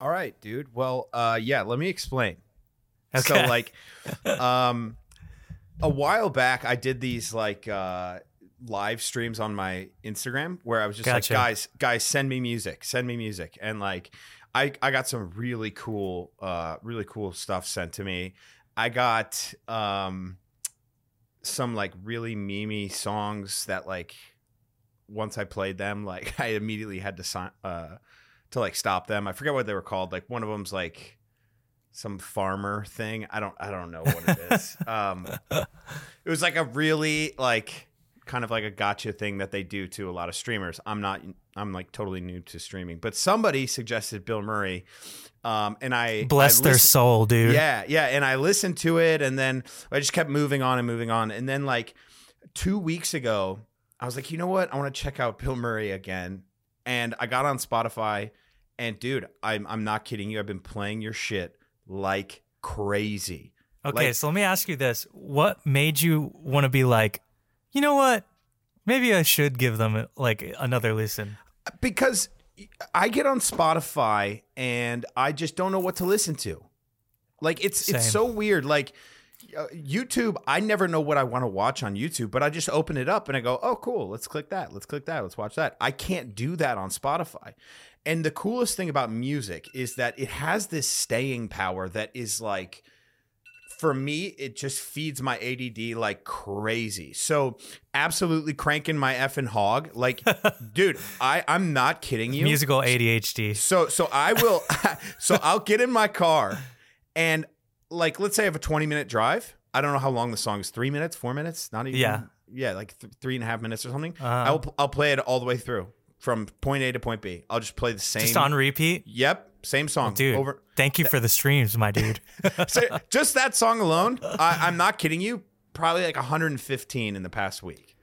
All right, dude. Well, uh, yeah. Let me explain. Okay. So, like, um, a while back, I did these like uh, live streams on my Instagram where I was just Gotcha. like, guys, guys, send me music, send me music, and like, I I got some really cool, uh, really cool stuff sent to me. I got um, some like really memey songs that like once I played them, like I immediately had to sign uh to like stop them. I forget what they were called. Like one of them's like some farmer thing. I don't I don't know what it is. um it was like a really like kind of like a gotcha thing that they do to a lot of streamers. I'm not I'm like totally new to streaming, but somebody suggested Bilmuri um and I Bless I their soul, dude. yeah, yeah. And I listened to it and then I just kept moving on and moving on. And then like two weeks ago, I was like, you know what? I want to check out Bilmuri again. And I got on Spotify and dude, I'm I'm not kidding you. I've been playing your shit like crazy. Okay, Like- so let me ask you this: What made you want to be like, you know what? Maybe I should give them like another listen. Because I get on Spotify and I just don't know what to listen to. Like it's it's so weird. Like Uh, YouTube, I never know what I want to watch on YouTube, but I just open it up and I go, "Oh, cool. Let's click that. Let's click that. Let's watch that." I can't do that on Spotify. And the coolest thing about music is that it has this staying power that is like for me, it just feeds my ADD like crazy. So, absolutely cranking my effing hog. Like, dude, I I'm not kidding you. Musical ADHD. So so I will so I'll get in my car and like let's say I have a 20 minute drive. I don't know how long the song is. Three minutes, four minutes, not even Yeah. yeah, like th- three and a half minutes or something. Uh-huh. I'll I'll play it all the way through from point A to point B. I'll just play the same. Just on repeat, Yep, same song dude. over. Thank you for the streams, my dude. So just that song alone, I, I'm not kidding you. Probably like 115 in the past week.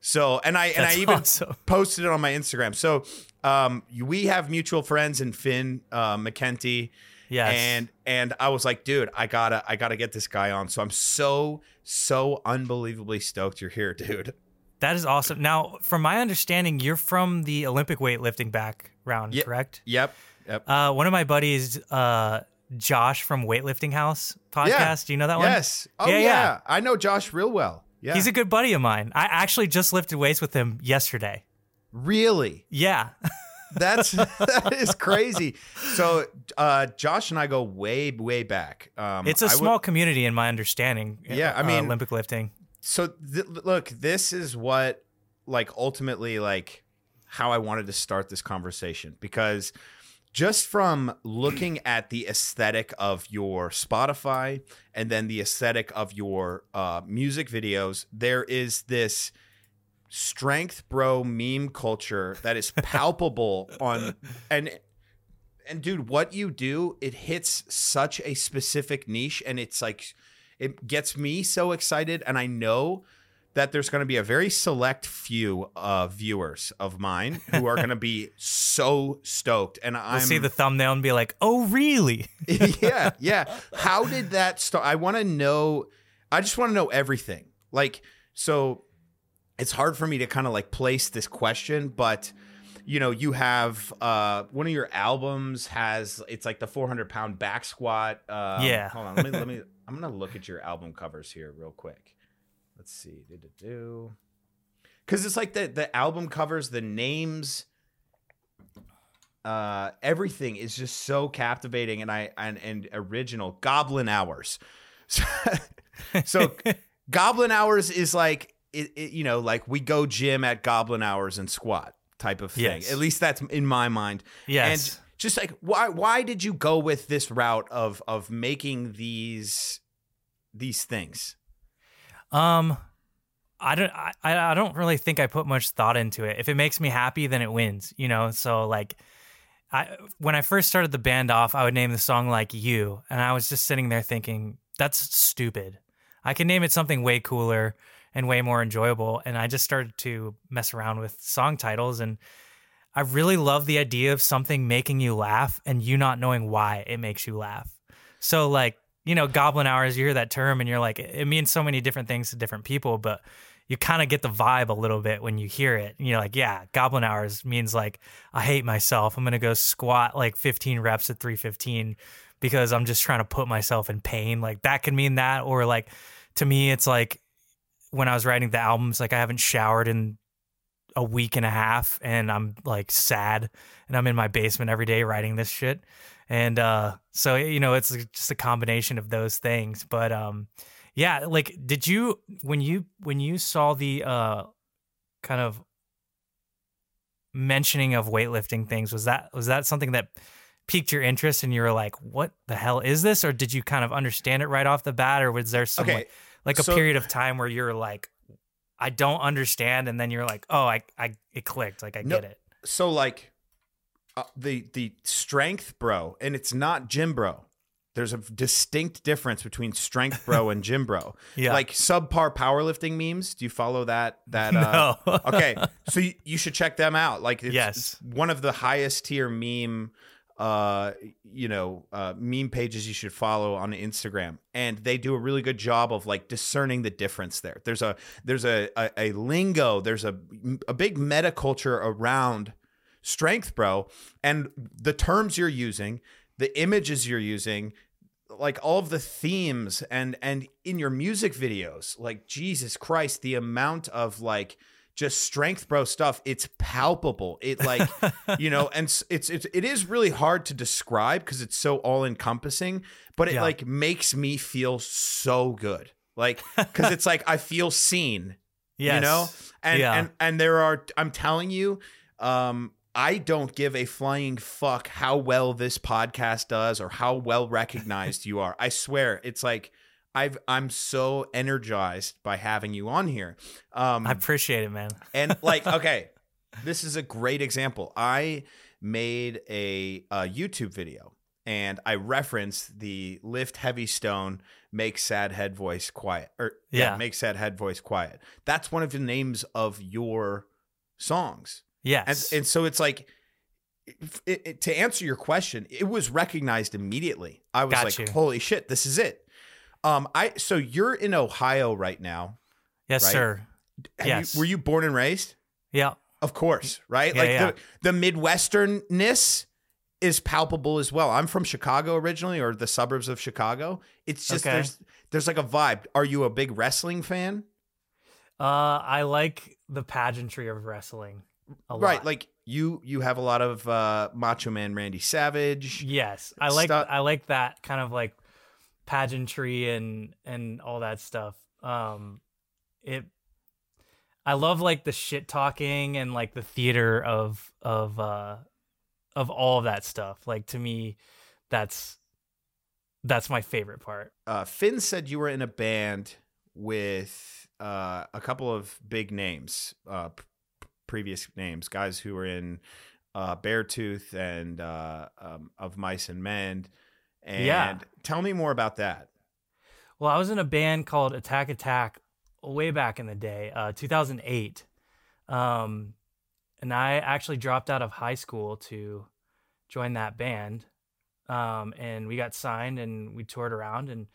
So and I and That's I even awesome. posted it on my Instagram. So um, we have mutual friends in Finn uh, McKenty. Yes. And and I was like, dude, I gotta I gotta get this guy on. So I'm so so unbelievably stoked you're here, dude. That is awesome. Now, from my understanding, you're from the Olympic weightlifting background, Ye- correct? Yep. Yep. Uh, one of my buddies, uh, Josh from Weightlifting House podcast. Do you know that one? Yes. Oh Yeah, yeah, yeah. I know Josh real well. Yeah. He's a good buddy of mine. I actually just lifted weights with him yesterday. really. Yeah. That's that is crazy. So uh, Josh and I go way way back. Um, It's a I would- small community, in my understanding. Yeah, I uh, mean- Olympic lifting. so th- look, this is what like ultimately like how I wanted to start this conversation because just from looking at the aesthetic of your Spotify and then the aesthetic of your uh, music videos, there is this strength bro meme culture that is palpable on and and dude what you do it hits such a specific niche and it's like it gets me so excited and i know that there's going to be a very select few uh, viewers of mine who are going to be so stoked and We'll i'm see the thumbnail and be like, "Oh, really?" yeah, yeah. How did that start? I want to know. I just want to know everything. Like, so it's hard for me to kind of like place this question, but you know, you have uh one of your albums has it's like the 400 pound back squat. Um, Yeah. Hold on. Let me let me. I'm gonna look at your album covers here real quick. Let's see. Do do do. Because it's like the the album covers, the names uh everything is just so captivating and i and, and original goblin hours so goblin hours is like it, it, you know like we go gym at goblin hours and squat type of thing Yes. at least that's in my mind Yes. and just like why why did you go with this route of of making these these things Um, I don't. I, I don't really think I put much thought into it. If it makes me happy, then it wins. You know. So like, I when I first started the band off, I would name the song like "You," and I was just sitting there thinking, "That's stupid." I can name it something way cooler and way more enjoyable. And I just started to mess around with song titles, and I really love the idea of something making you laugh and you not knowing why it makes you laugh. So like, you know, goblin hours, you hear that term and you're like, it means so many different things to different people, but you kind of get the vibe a little bit when you hear it. And you're like, yeah, goblin hours means like I hate myself. I'm gonna go squat like 15 reps at 315 because I'm just trying to put myself in pain. Like that could mean that, or like to me, it's like when I was writing the albums, like I haven't showered in a week and a half and I'm like sad and I'm in my basement every day writing this shit. And uh so you know, it's just a combination of those things. But um yeah, like did you when you when you saw the uh kind of mentioning of weightlifting things, was that was that something that piqued your interest and you were like, what the hell is this? Or did you kind of understand it right off the bat? Or was there some Okay, like, like a so- period of time where you're like, I don't understand, and then you're like, oh, I, I, it clicked, like I No, get it. so like uh, the the strength bro and it's not gym bro there's a distinct difference between strength bro and gym bro Yeah. like subpar powerlifting memes do you follow that that uh no. okay so you, you should check them out like it's, Yes. it's one of the highest tier meme uh you know uh meme pages you should follow on instagram. And they do a really good job of like discerning the difference there. There's a there's a a, a lingo there's a a big meta culture around strength bro. And the terms you're using the images you're using like all of the themes and and in your music videos like jesus christ the amount of like just strength bro stuff it's palpable it like you know and it's it's it is really hard to describe because it's so all encompassing but it Yeah. like makes me feel so good like because it's like i feel seen yes. you know and Yeah. and and there are i'm telling you um i don't give a flying fuck how well this podcast does or how well recognized you are i swear it's like i've i'm so energized by having you on here. Um I appreciate it, man. and like okay this is a great example. I made a, a youtube video and i referenced the lift heavy stone make sad head voice quiet or yeah, Yeah. make sad head voice quiet. That's one of the names of your songs. And, and so it's like it, it- to answer your question it was recognized immediately. I was Got like you. holy shit this is it um i so you're in ohio right now yes, right? sir. Have Yes. you, were you born and raised Yeah. of course, right? Yeah, like yeah. the the midwesternness is palpable as well. I'm from Chicago originally, or the suburbs of Chicago. It's just Okay. there's there's like a vibe. Are you a big wrestling fan? Uh, I like the pageantry of wrestling a lot. Right, like you you have a lot of uh, Macho Man Randy Savage. yes, I like Stuff- I like that kind of like pageantry and and all that stuff. Um, it. I love like the shit talking and like the theater of of uh of all of that stuff. Like to me, that's that's my favorite part. Uh, Finn said you were in a band with uh, a couple of big names, uh, p- previous names, guys who were in uh, Beartooth and uh, um, of Mice and Men. And Yeah. tell me more about that. Well, I was in a band called Attack Attack way back in the day, uh, 2008. Um, and I actually dropped out of high school to join that band. Um, and we got signed and we toured around. And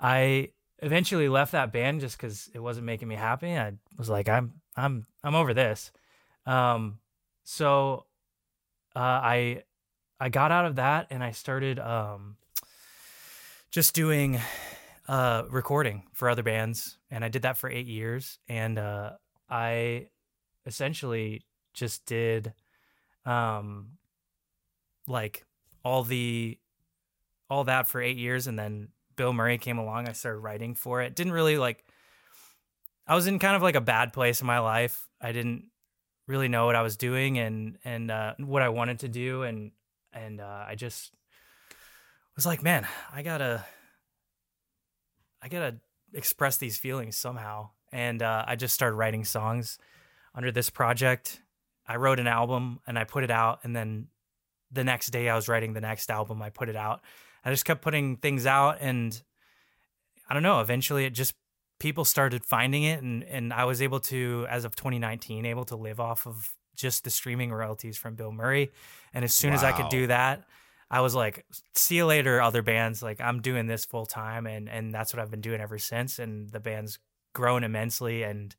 I eventually left that band just because it wasn't making me happy. I was like, I'm, I'm, I'm over this. Um, so uh, I, I got out of that and I started um, just doing uh, recording for other bands, and I did that for eight years. And uh, I essentially just did um, like all the all that for eight years, and then Bilmuri came along. I started writing for it. Didn't really like. I was in kind of like a bad place in my life. I didn't really know what I was doing and and uh, what I wanted to do, and and uh, I just was like, man, I gotta, I gotta express these feelings somehow. And uh, I just started writing songs under this project. I wrote an album and I put it out, and then the next day I was writing the next album. I put it out. I just kept putting things out, and I don't know. Eventually, it just people started finding it, and and I was able to, as of 2019, able to live off of just the streaming royalties from Bilmuri. And as soon as I could do that, I was like, "See you later, other bands. Like I'm doing this full time, and and that's what I've been doing ever since. And the band's grown immensely and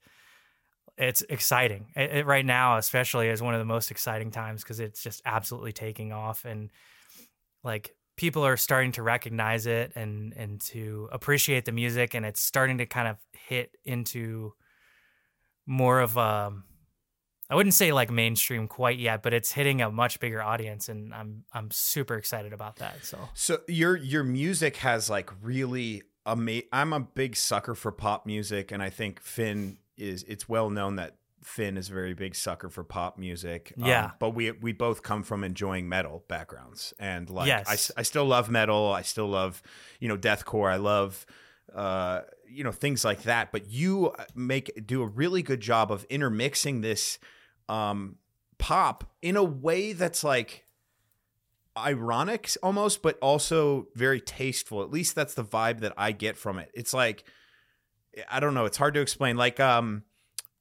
it's exciting. It, it, right now, especially, is one of the most exciting times because it's just absolutely taking off, and like people are starting to recognize it and and to appreciate the music, and it's starting to kind of hit into more of um I wouldn't say like mainstream quite yet, but it's hitting a much bigger audience, and I'm I'm super excited about that. So, so your your music has like really ama- I'm a big sucker for pop music, and I think Finn is it's well known that Finn is a very big sucker for pop music. Um, yeah. Um, but we we both come from enjoying metal backgrounds, and like yes. I, I still love metal. I still love you know deathcore. I love uh you know things like that. But you make do a really good job of intermixing this um pop in a way that's like ironic almost but also very tasteful at least that's the vibe that i get from it it's like I don't know. It's hard to explain. Like, um,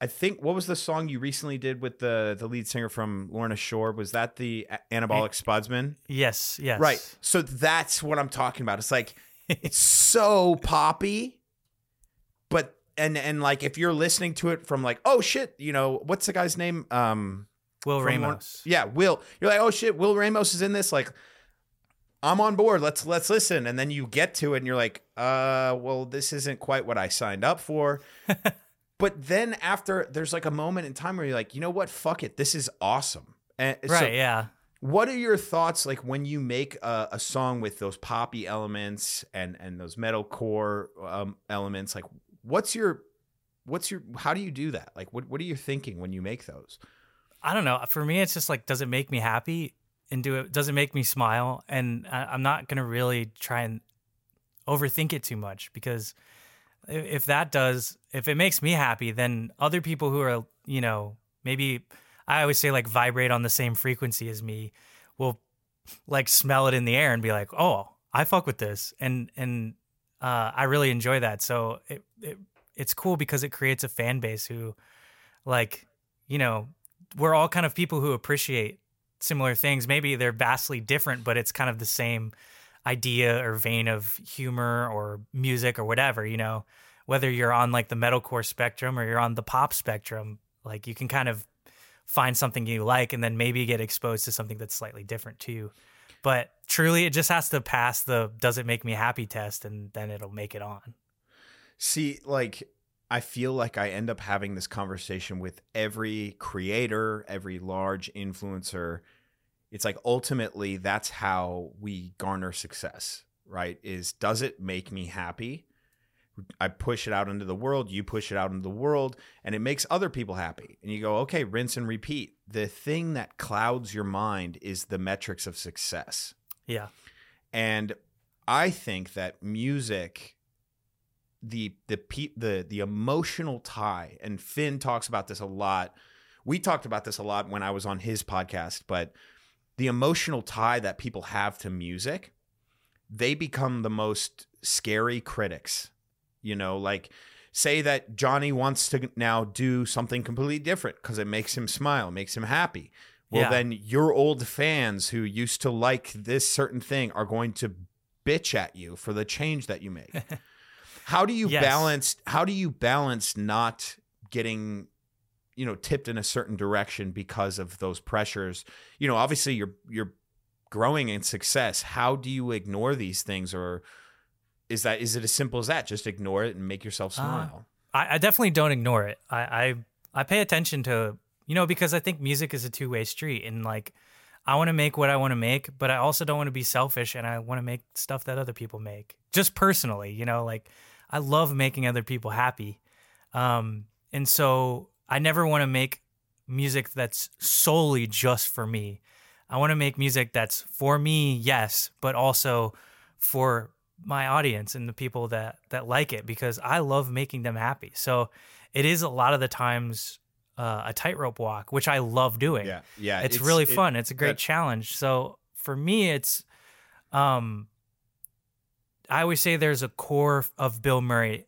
I think what was the song you recently did with the the lead singer from Lorna Shore? Was that the Anabolic Spudsman? Yes, yes. Right. So that's what I'm talking about. It's like it's so poppy, and and like if you're listening to it from like oh shit, you know what's the guy's name? Um, Will Ramos. yeah, Will. You're like oh shit, Will Ramos is in this. Like I'm on board. Let's let's listen. And then you get to it and you're like, uh, well, this isn't quite what I signed up for. but then after there's like a moment in time where you're like, you know what? Fuck it. This is awesome. And right, so yeah. What are your thoughts like when you make a, a song with those poppy elements and and those metalcore um, elements? Like, what's your what's your how do you do that? Like, what what are you thinking when you make those? I don't know. For me, it's just like, does it make me happy? and do it doesn't make me smile and I, am not to really try and overthink it too much because if that does if it makes me happy then other people who are you know maybe i always say like vibrate on the same frequency as me will like smell it in the air and be like oh i fuck with this and and uh, i really enjoy that so it, it it's cool because it creates a fan base who like you know we're all kind of people who appreciate similar things. Maybe they're vastly different, but it's kind of the same idea or vein of humor or music or whatever, you know. Whether you're on like the metalcore spectrum or you're on the pop spectrum, like you can kind of find something you like and then maybe get exposed to something that's slightly different too. But truly it just has to pass the does it make me happy test and then it'll make it on. See, like I feel like I end up having this conversation with every creator, every large influencer. It's like ultimately that's how we garner success, right? Is does it make me happy? I push it out into the world, you push it out into the world, and it makes other people happy. And you go, okay, rinse and repeat. The thing that clouds your mind is the metrics of success. Yeah. And I think that music the the the the emotional tie and Finn talks about this a lot. We talked about this a lot when I was on his podcast, but the emotional tie that people have to music, they become the most scary critics. You know, like say that Johnny wants to now do something completely different because it makes him smile, makes him happy. Well, yeah. then your old fans who used to like this certain thing are going to bitch at you for the change that you make. How do you yes. balance how do you balance not getting you know tipped in a certain direction because of those pressures? You know, obviously you're you're growing in success. How do you ignore these things or is that is it as simple as that? Just ignore it and make yourself uh, smile. Uh, I, I, definitely don't ignore it. I, I I pay attention to you know because I think music is a two way street and like I want to make what I want to make, but I also don't want to be selfish and I want to make stuff that other people make. Just personally, you know, like I love making other people happy. Um, and so I never want to make music that's solely just for me. I want to make music that's for me, yes, but also for my audience and the people that that like it because I love making them happy. So it is a lot of the times uh, a tightrope walk, which I love doing. Yeah, yeah, it's, it's really fun. It's a great that, challenge. So for me, it's um, I always say there's a core of Bilmuri,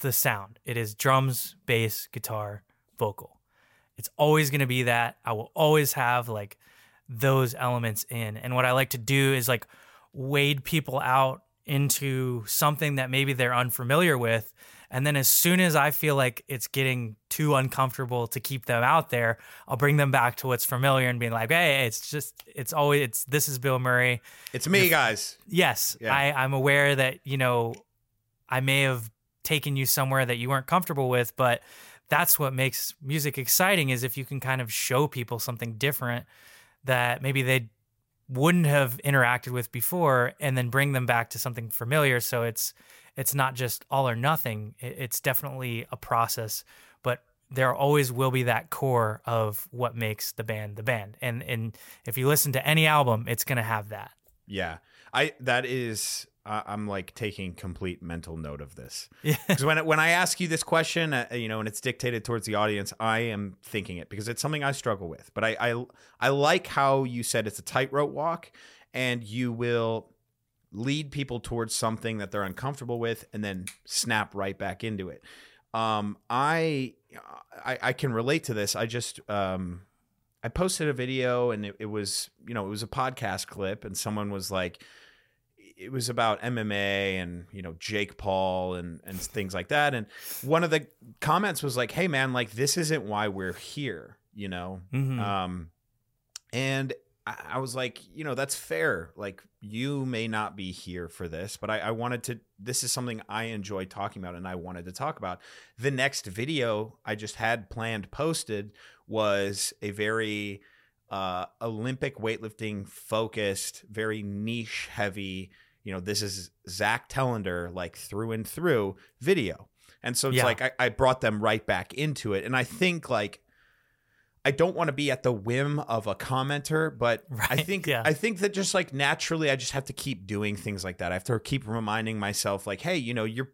the sound. It is drums, bass, guitar, vocal. It's always going to be that. I will always have like those elements in. And what I like to do is like wade people out into something that maybe they're unfamiliar with. And then as soon as I feel like it's getting too uncomfortable to keep them out there, I'll bring them back to what's familiar and be like, hey, it's just, it's always, it's, this is Bilmuri. It's me, guys. Yes. Yeah. I, I'm aware that, you know, I may have taken you somewhere that you weren't comfortable with, but that's what makes music exciting is if you can kind of show people something different that maybe they wouldn't have interacted with before and then bring them back to something familiar. So it's it's not just all or nothing. It's definitely a process but there always will be that core of what makes the band the band. And and if you listen to any album it's going to have that. Yeah, I that is. I I'm like taking complete mental note of this yeah because when when I ask you this question, uh, you know, and it's dictated towards the audience, I am thinking it because it's something I struggle with. But I I, I like how you said it's a tightrope walk, and you will lead people towards something that they're uncomfortable with, and then snap right back into it. Um, I, I I can relate to this. I just um, I posted a video, and it, it was you know it was a podcast clip, and someone was like it was about MMA and you know Jake Paul and and things like that. And one of the comments was like, "Hey man, like this isn't why we're here," you know. Mhm. Um, and I, I was like, you know, that's fair. Like you may not be here for this, but I, I wanted to. This is something I enjoy talking about, and I wanted to talk about. The next video I just had planned posted was a very uh, Olympic weightlifting focused, very niche heavy. You know, this is Zack Telander like through and through video. And so it's Yeah. like I, I brought them right back into it. And I think like I don't want to be at the whim of a commenter, but I think yeah. I think that just like naturally I just have to keep doing things like that. I have to keep reminding myself like, hey, you know, your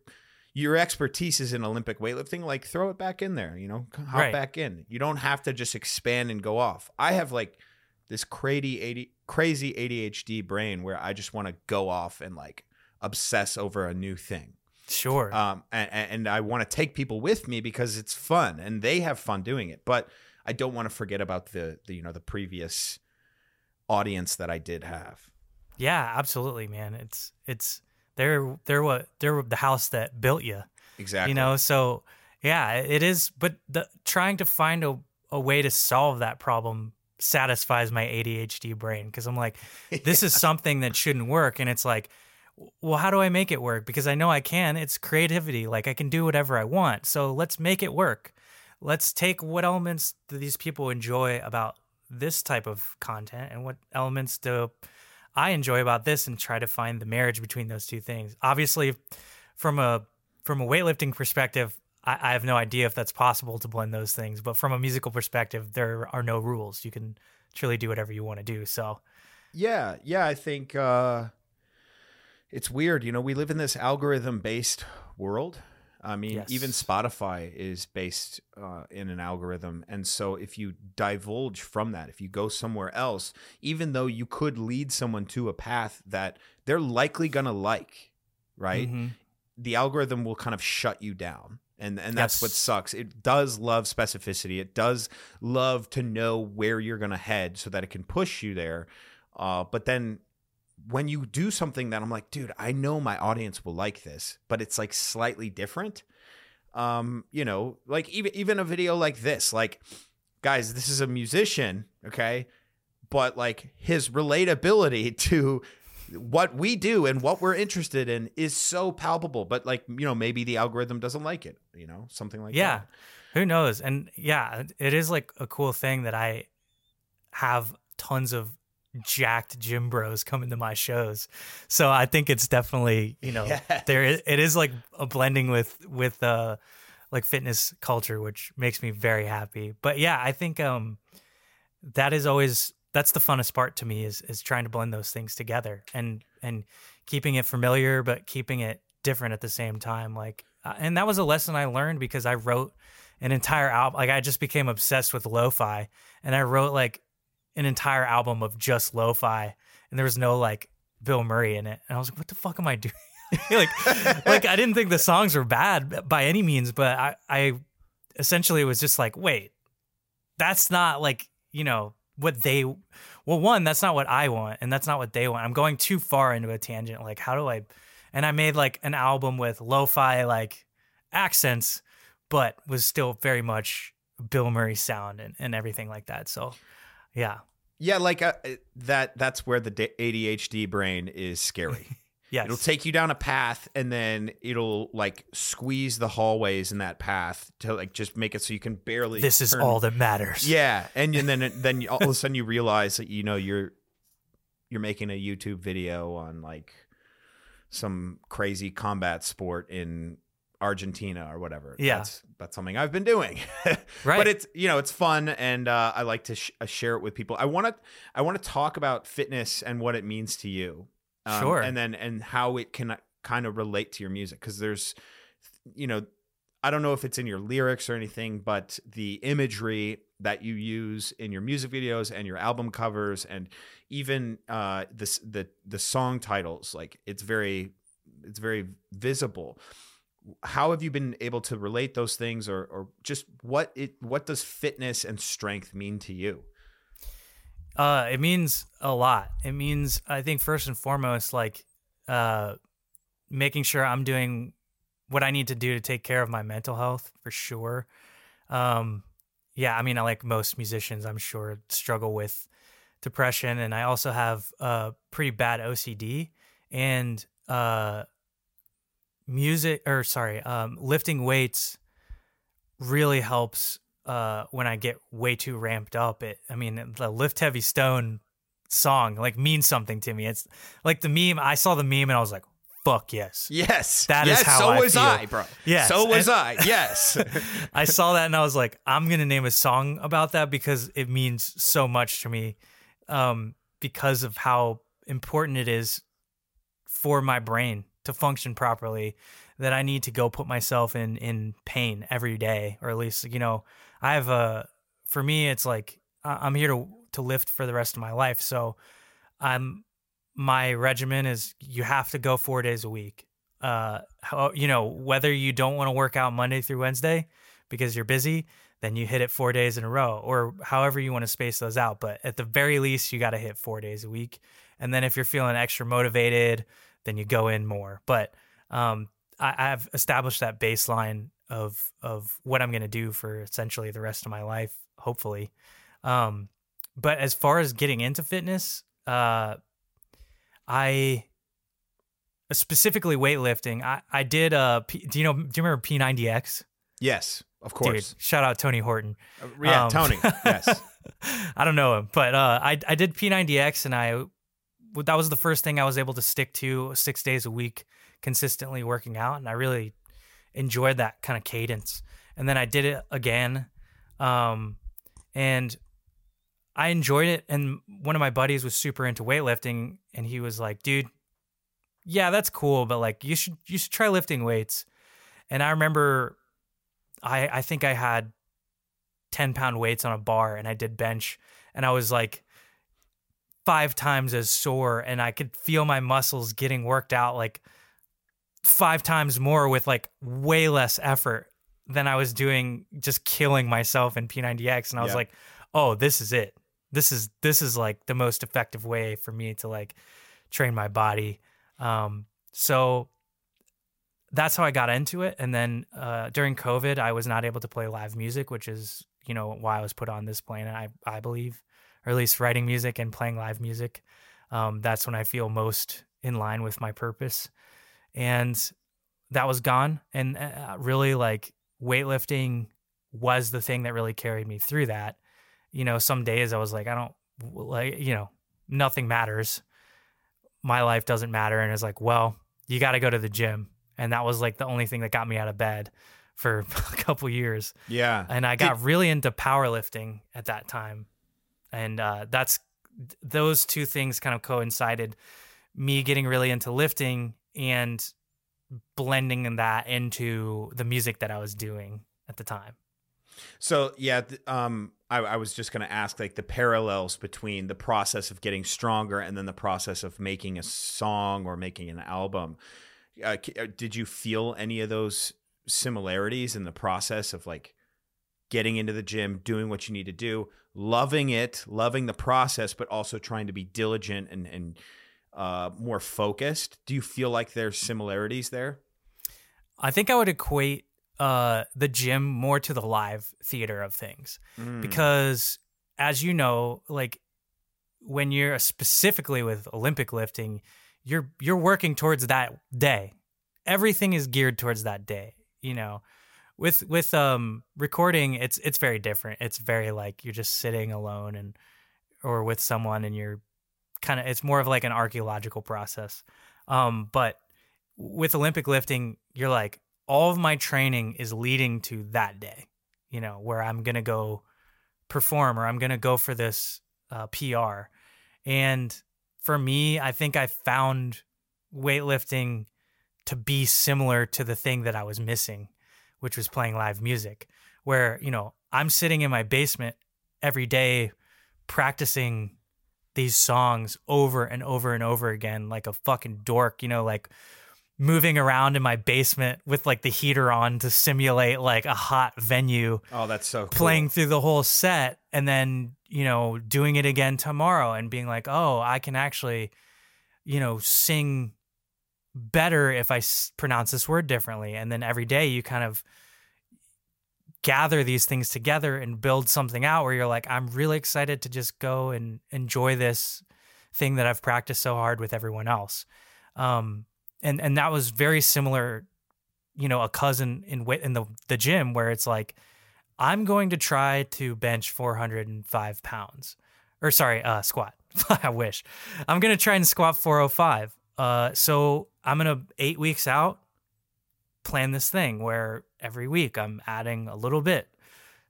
your expertise is in Olympic weightlifting, like throw it back in there, you know, hop Right. back in. You don't have to just expand and go off. I have like this crazy AD, crazy ADHD brain where I just want to go off and like obsess over a new thing. sure Um, and, and I want to take people with me because it's fun and they have fun doing it. But I don't want to forget about the, the you know the previous audience that I did have. Yeah, absolutely, man. It's it's they're they're what they're the house that built you. Exactly. You know, so yeah, it is. But the trying to find a a way to solve that problem satisfies my ADHD brain because I'm like, this is something that shouldn't work, and it's like, well, how do I make it work? Because I know I can. It's creativity. Like I can do whatever I want. So let's make it work. Let's take what elements do these people enjoy about this type of content and what elements do I enjoy about this and try to find the marriage between those two things. Obviously, from a from a weightlifting perspective, I, I have no idea if that's possible to blend those things. But from a musical perspective, there are no rules. You can truly do whatever you want to do. So Yeah, yeah, I think uh it's weird, you know, we live in this algorithm based world. I mean, Yes. even Spotify is based uh, in an algorithm. And so if you divulge from that, if you go somewhere else, even though you could lead someone to a path that they're likely going to like, right? Mhm. the algorithm will kind of shut you down. And and that's what sucks. It does love specificity. It does love to know where you're going to head so that it can push you there. Uh, but then when you do something that I'm like, dude, I know my audience will like this, but it's like slightly different. Um, you know, like even even a video like this, like guys, this is a musician, okay? But like his relatability to what we do and what we're interested in is so palpable. But like, you know, maybe the algorithm doesn't like it, you know, something like yeah, that. who knows? And yeah, it is like a cool thing that I have tons of jacked gym bros coming to my shows. So I think it's definitely you know Yes. there is, it is like a blending with with uh like fitness culture, which makes me very happy. But yeah, I think um that is always that's the funnest part to me is is trying to blend those things together and and keeping it familiar but keeping it different at the same time like uh, and that was a lesson I learned because I wrote an entire album like I just became obsessed with lo-fi and I wrote like an entire album of just lo-fi and there was no like Bilmuri in it. And I was like what the fuck am I doing? Like like I didn't think the songs were bad by any means but I I essentially was just like wait that's not like you know what they well one that's not what i want and that's not what they want i'm going too far into a tangent like how do i and I made like an album with lo-fi like accents, but was still very much Bilmuri sound and, and everything like that. So, yeah, Yeah, like uh, that. That's where the ADHD brain is scary. yes, It'll take you down a path, and then it'll like squeeze the hallways in that path to like just make it so you can barely. this is turn- all that matters. Yeah, and, and then then all of a sudden you realize that you know you're you're making a YouTube video on like some crazy combat sport in Argentina or whatever. Yeah. that's, that's something I've been doing. Right. But it's you know it's fun and uh, I like to sh- uh, share it with people. I want to I want to talk about fitness and what it means to you. Um, Sure. And then and how it can kind of relate to your music because there's you know I don't know if it's in your lyrics or anything, but the imagery that you use in your music videos and your album covers, and even uh, this the the song titles, like it's very it's very visible. How have you been able to relate those things, or or just what it what does fitness and strength mean to you? Uh, it means a lot. It means I think first and foremost, like, uh, making sure I'm doing what I need to do to take care of my mental health for sure. Um, yeah, I mean, I like most musicians, I'm sure struggle with depression, and I also have uh pretty bad OCD and uh music or sorry, um, lifting weights really helps uh when I get way too ramped up. It I mean the lift heavy stone song like means something to me. It's like the meme. I saw the meme and I was like, fuck yes. Yes, That is yes, how so I was feel. I, bro. Yes, so was and- I. Yes, I saw that and I was like, I'm gonna name a song about that because it means so much to me, um, because of how important it is for my brain to function properly. That I need to go put myself in in pain every day, or at least you know, I have a. For me, it's like I- I'm here to to lift for the rest of my life, so I'm my regimen is you have to go four days a week. Uh, how, you know, whether you don't want to work out Monday through Wednesday because you're busy, then you hit it four days in a row, or however you want to space those out. But at the very least, you got to hit four days a week. And then if you're feeling extra motivated, then you go in more. But um, I've established that baseline of of what I'm going to do for essentially the rest of my life, hopefully. Um, but as far as getting into fitness, uh, I specifically weightlifting. I I did uh P, do you know do you remember P90X? yes, of Dude, course. shout out Tony Horton. Uh, yeah, Um, Tony. Yes. I don't know him, but uh, I I did P90X and I that was the first thing I was able to stick to six days a week consistently working out, and I really enjoyed that kind of cadence. And then I did it again, um, and I enjoyed it. And one of my buddies was super into weightlifting, and he was like, "Dude, yeah, that's cool, but like you should you should try lifting weights." And I remember, I I think I had 10 pound weights on a bar and I did bench and I was like five times as sore and I could feel my muscles getting worked out like five times more with like way less effort than I was doing just killing myself in P90X and I was Yeah. like, "Oh, this is it. This is this is like the most effective way for me to like train my body." Um so that's how I got into it. And then uh, during COVID, I was not able to play live music, which is you know why I was put on this planet. I I believe, or at least writing music and playing live music. Um, that's when I feel most in line with my purpose, and that was gone. And uh, really, like weightlifting was the thing that really carried me through that. You know, some days I was like, I don't like, you know, nothing matters. My life doesn't matter. And it's like, well, you got to go to the gym. And that was like the only thing that got me out of bed for a couple years. Yeah. And I got really into powerlifting at that time. And uh, that's those two things kind of coincided me getting really into lifting and blending that into the music that I was doing at the time. So yeah, th- um, I, I was just going to ask like the parallels between the process of getting stronger and then the process of making a song or making an album. Uh, uh, did you feel any of those similarities in the process of like getting into the gym, doing what you need to do, loving it, loving the process, but also trying to be diligent and and uh, more focused. Do you feel like there's similarities there? I think I would equate uh, the gym more to the live theater of things Mm. because, as you know, like when you're specifically with Olympic lifting, you're you're working towards that day. Everything is geared towards that day. You know, with with um recording, it's it's very different. It's very like you're just sitting alone and or with someone, and you're kind of it's more of like an archaeological process. Um, but with Olympic lifting, you're like all of my training is leading to that day, you know, where I'm gonna go perform or I'm gonna go for this uh, PR. And for me, I think I found weightlifting to be similar to the thing that I was missing, which was playing live music. Where you know I'm sitting in my basement every day practicing these songs over and over and over again like a fucking dork, you know, like moving around in my basement with like the heater on to simulate like a hot venue, Oh, that's so cool. playing through the whole set and then, you know, doing it again tomorrow and being like, "Oh, I can actually, you know, sing better if I s- pronounce this word differently." And then every day you kind of gather these things together and build something out where you're like, I'm really excited to just go and enjoy this thing that I've practiced so hard with everyone else. Um, and and that was very similar, you know, a cousin in in the the gym where it's like, I'm going to try to bench 405 pounds, or sorry, uh, squat. I wish I'm gonna try and squat 405. Uh, so I'm gonna eight weeks out plan this thing where every week I'm adding a little bit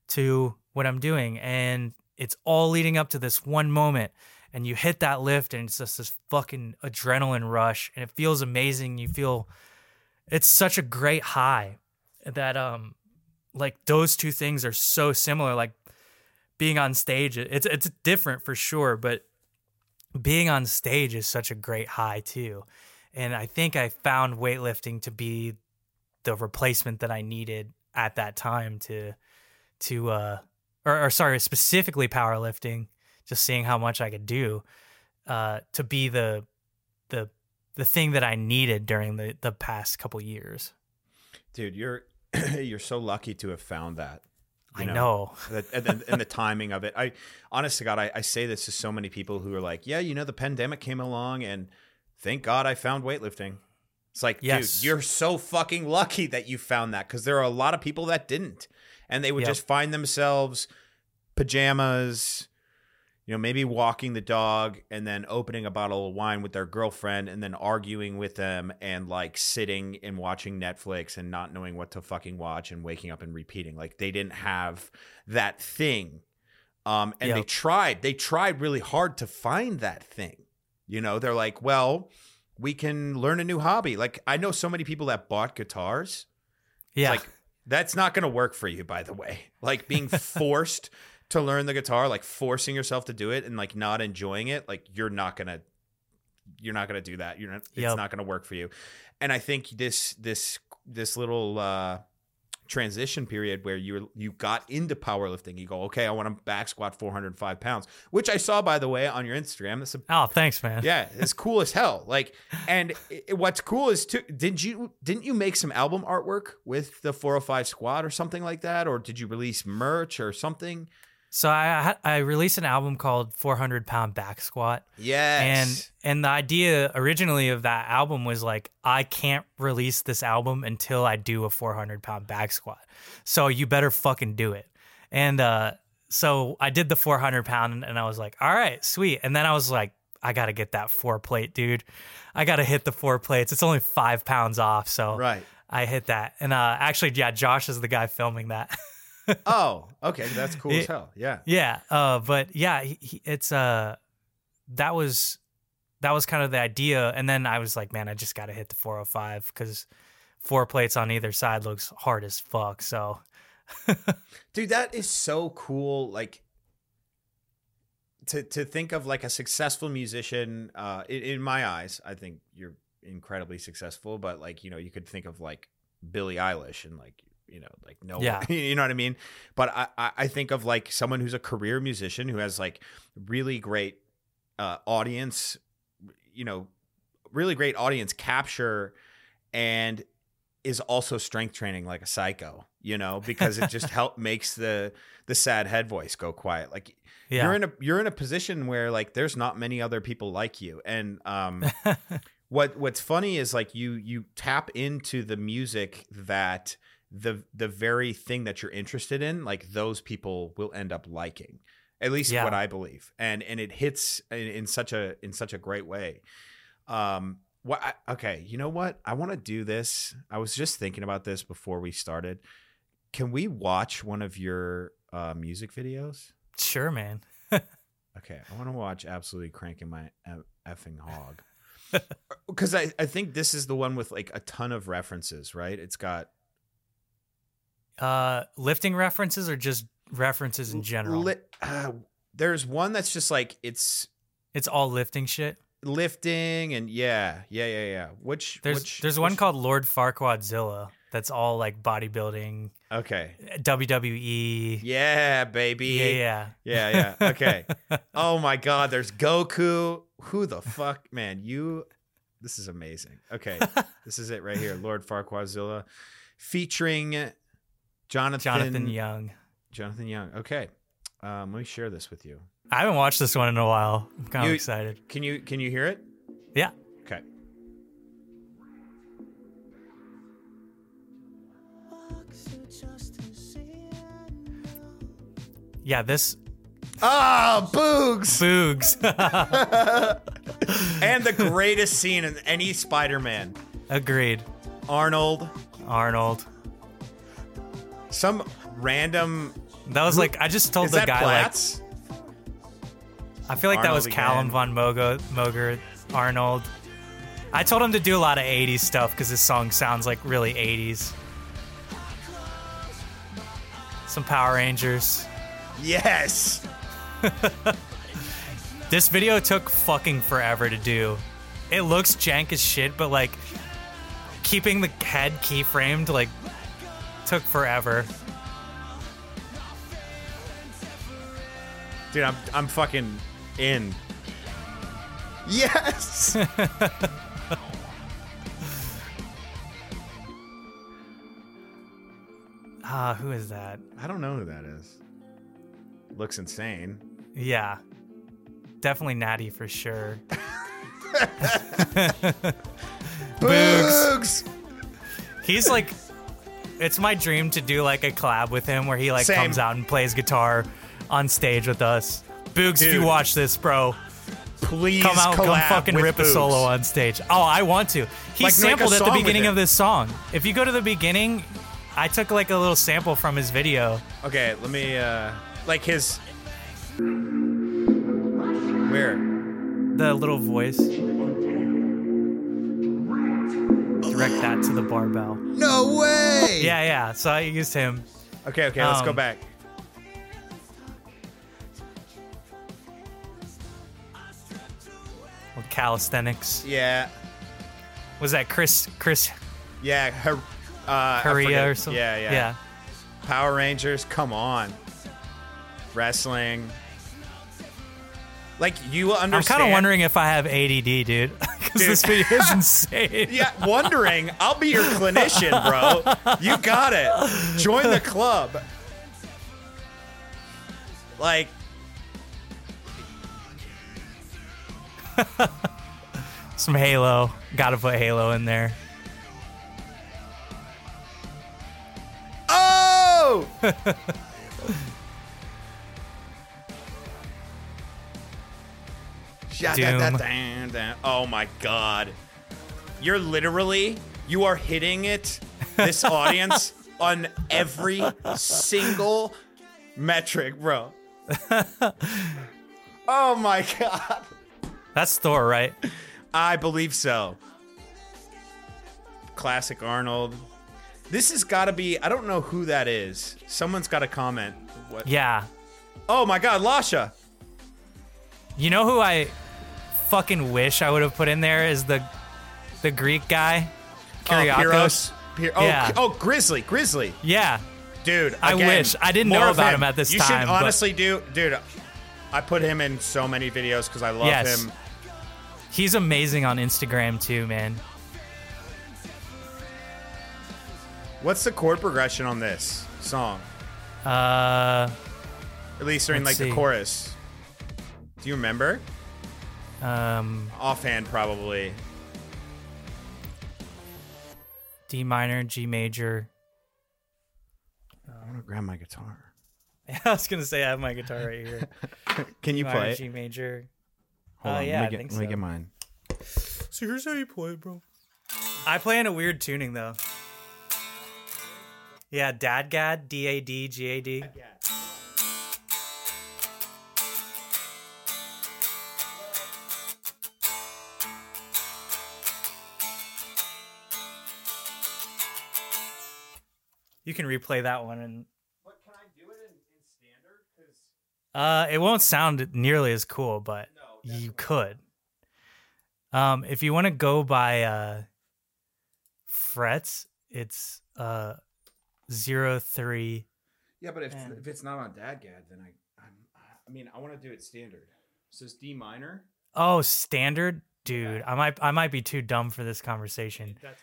to what I'm doing. And it's all leading up to this one moment. And you hit that lift, and it's just this fucking adrenaline rush. And it feels amazing. You feel it's such a great high that, um, like those two things are so similar. Like being on stage, it's, it's different for sure, but being on stage is such a great high too. And I think I found weightlifting to be the replacement that I needed at that time to to uh or, or sorry specifically powerlifting just seeing how much I could do uh to be the the the thing that I needed during the the past couple years. dude. You're you're so lucky to have found that. you I know. That- and, and, and the timing of it. I, honest to God, I, I say this to so many people who are like, yeah, you know, the pandemic came along, and thank God I found weightlifting. It's like, Yes. dude, you're so fucking lucky that you found that because there are a lot of people that didn't, and they would Yep. just find themselves pajamas, you know, maybe walking the dog and then opening a bottle of wine with their girlfriend and then arguing with them and like sitting and watching Netflix and not knowing what to fucking watch and waking up and repeating. Like they didn't have that thing. Um, and they tried, they tried really hard to find that thing. You know, they're like, well, we can learn a new hobby. Like I know so many people that bought guitars. Yeah. Like that's not going to work for you, by the way. Like being forced to learn the guitar, like forcing yourself to do it and like not enjoying it, like you're not going to you're not going to do that. You're not it's Yep. not going to work for you. And I think this this this little uh transition period where you you got into powerlifting, you go, okay, I want to back squat 405 pounds, which I saw by the way on your Instagram. That's a oh, thanks, man. yeah, it's cool as hell. Like, and i what's cool is too. Did you didn't you make some album artwork with the 405 Squad or something like that, or did you release merch or something? So I I released an album called 400 Pound Back Squat. Yes. And and the idea originally of that album was like I can't release this album until I do a 400 pound back squat. So you better fucking do it. And uh, so I did the 400 pound, and I was like, all right, sweet. And then I was like, I gotta get that four plate, dude. I gotta hit the four plates. It's only five pounds off, so right. I hit that. And uh, actually, yeah, Josh is the guy filming that. Oh, okay, that's cool as hell. Yeah. Yeah, uh, but yeah, he, he, it's uh, that was that was kind of the idea, and then I was like, man, I just got to hit the 405 because four plates on either side looks hard as fuck. So Dude, that is so cool. Like to to think of like a successful musician. Uh, in, in my eyes, I think you're incredibly successful. But like you know, you could think of like Billie Eilish and like you know like no, Yeah. you know what I mean. But I I think of like someone who's a career musician who has like really great uh, audience. You know, really great audience capture and is also strength training like a psycho, you know, because it just help makes the the sad head voice go quiet. Like Yeah. you're in a you're in a position where like there's not many other people like you. And um what what's funny is like you you tap into the music that the the very thing that you're interested in, like those people will end up liking. At least Yeah. what I believe. And and it hits in, in such a in such a great way. Um what I, okay, you know what? I want to do this. I was just thinking about this before we started. Can we watch one of your uh, music videos? sure, man. Okay, I want to watch absolutely cranking my effing hog. Because I, I think this is the one with like a ton of references, right? It's got Uh, lifting references or just references in general? Li- uh, there's one that's just like it's it's all lifting shit. lifting and yeah, yeah, yeah, yeah. Which There's which, there's one called Lord Farquaadzilla that's all like bodybuilding, okay. WWE. Yeah, baby. Yeah, yeah. Yeah, yeah. Okay. oh my god, there's Goku. Who the fuck, man? You this is amazing. Okay. this is it right here. Lord Farquaadzilla featuring Jonathan Jonathan Young. Jonathan Young. Okay. Um, let me share this with you. I haven't watched this one in a while. I'm kind of excited. Can you can you hear it? Yeah. Okay. Yeah, this Ah, Boogs! Boogs. and the greatest scene in any Spider-Man. Agreed. Arnold, Arnold. Some random That was like I just told is the that guy Platz? like I feel like that was Arnold Callum again. von Mogo, Moger Arnold. I told him to do a lot of 80s stuff because this song sounds like really 80s. Some Power Rangers. yes. This video took fucking forever to do. It looks jank as shit, but like keeping the head keyframed like took forever. Dude, I'm I'm fucking in. Yes. Ah, who is that? I don't know who that is. Looks insane. Yeah. Definitely Natty for sure. Boogs. He's like it's my dream to do like a collab with him where he like Same. comes out and plays guitar on stage with us. Boogs, if you watch this, bro, Please come out, come fucking rip a solo on stage. Oh, I want to. He Like, sampled at the beginning of this song. If you go to the beginning, I took like a little sample from his video. Okay, let me uh like his Where? The little voice. Direct that to the barbell. No way. Yeah, yeah. So I used him. Okay, okay, let's go Um, back. with calisthenics. Yeah. Was that Chris? Chris Yeah, her uh Korea or something? Yeah, yeah, Yeah. Power Rangers, come on. Wrestling. Like you understand. I'm kind of wondering if I have ADD, dude, Dude. this video is insane. Yeah, wondering. I'll be your clinician, bro. You got it. Join the club. Like, Some Halo. Got to put Halo in there. oh! Doom. Oh my god. You're literally you are hitting it this audience on every single metric, bro. oh my god. That's Thor, right? I believe so. Classic Arnold. This has got to be. I don't know who that is. Someone's got to comment. What? Yeah. Oh my God, Lasha. You know who I fucking wish I would have put in there is the the Greek guy, Oh, Kyriakos. Pyr- oh, Yeah. oh, Grizzly, Grizzly, yeah. dude. I wish. I didn't know about him at this you time, should but- honestly do, dude. I put him in so many videos because I love Yes. him. He's amazing on Instagram too, man. What's the chord progression on this song? Uh, At least during like see. the chorus. Do you remember? Um, Offhand, probably. D minor, G major. I want to grab my guitar. I was gonna say I have my guitar right here. Can you D minor, play? it? G major. Hold Uh, on, yeah, let I me get, think let me so. get mine. So here's how you play, bro. I play in a weird tuning though. Yeah, DADGAD, D A D G A D. You can replay that one and But can I do it in, in standard? Because uh it won't sound nearly as cool, but you could. Um if you want to go by uh frets, it's uh zero three. yeah, but if, Man. if it's not on DADGAD, then I I'm, I mean I want to do it standard. So it's D minor. Oh, standard? Dude, I might I might be too dumb for this conversation. That's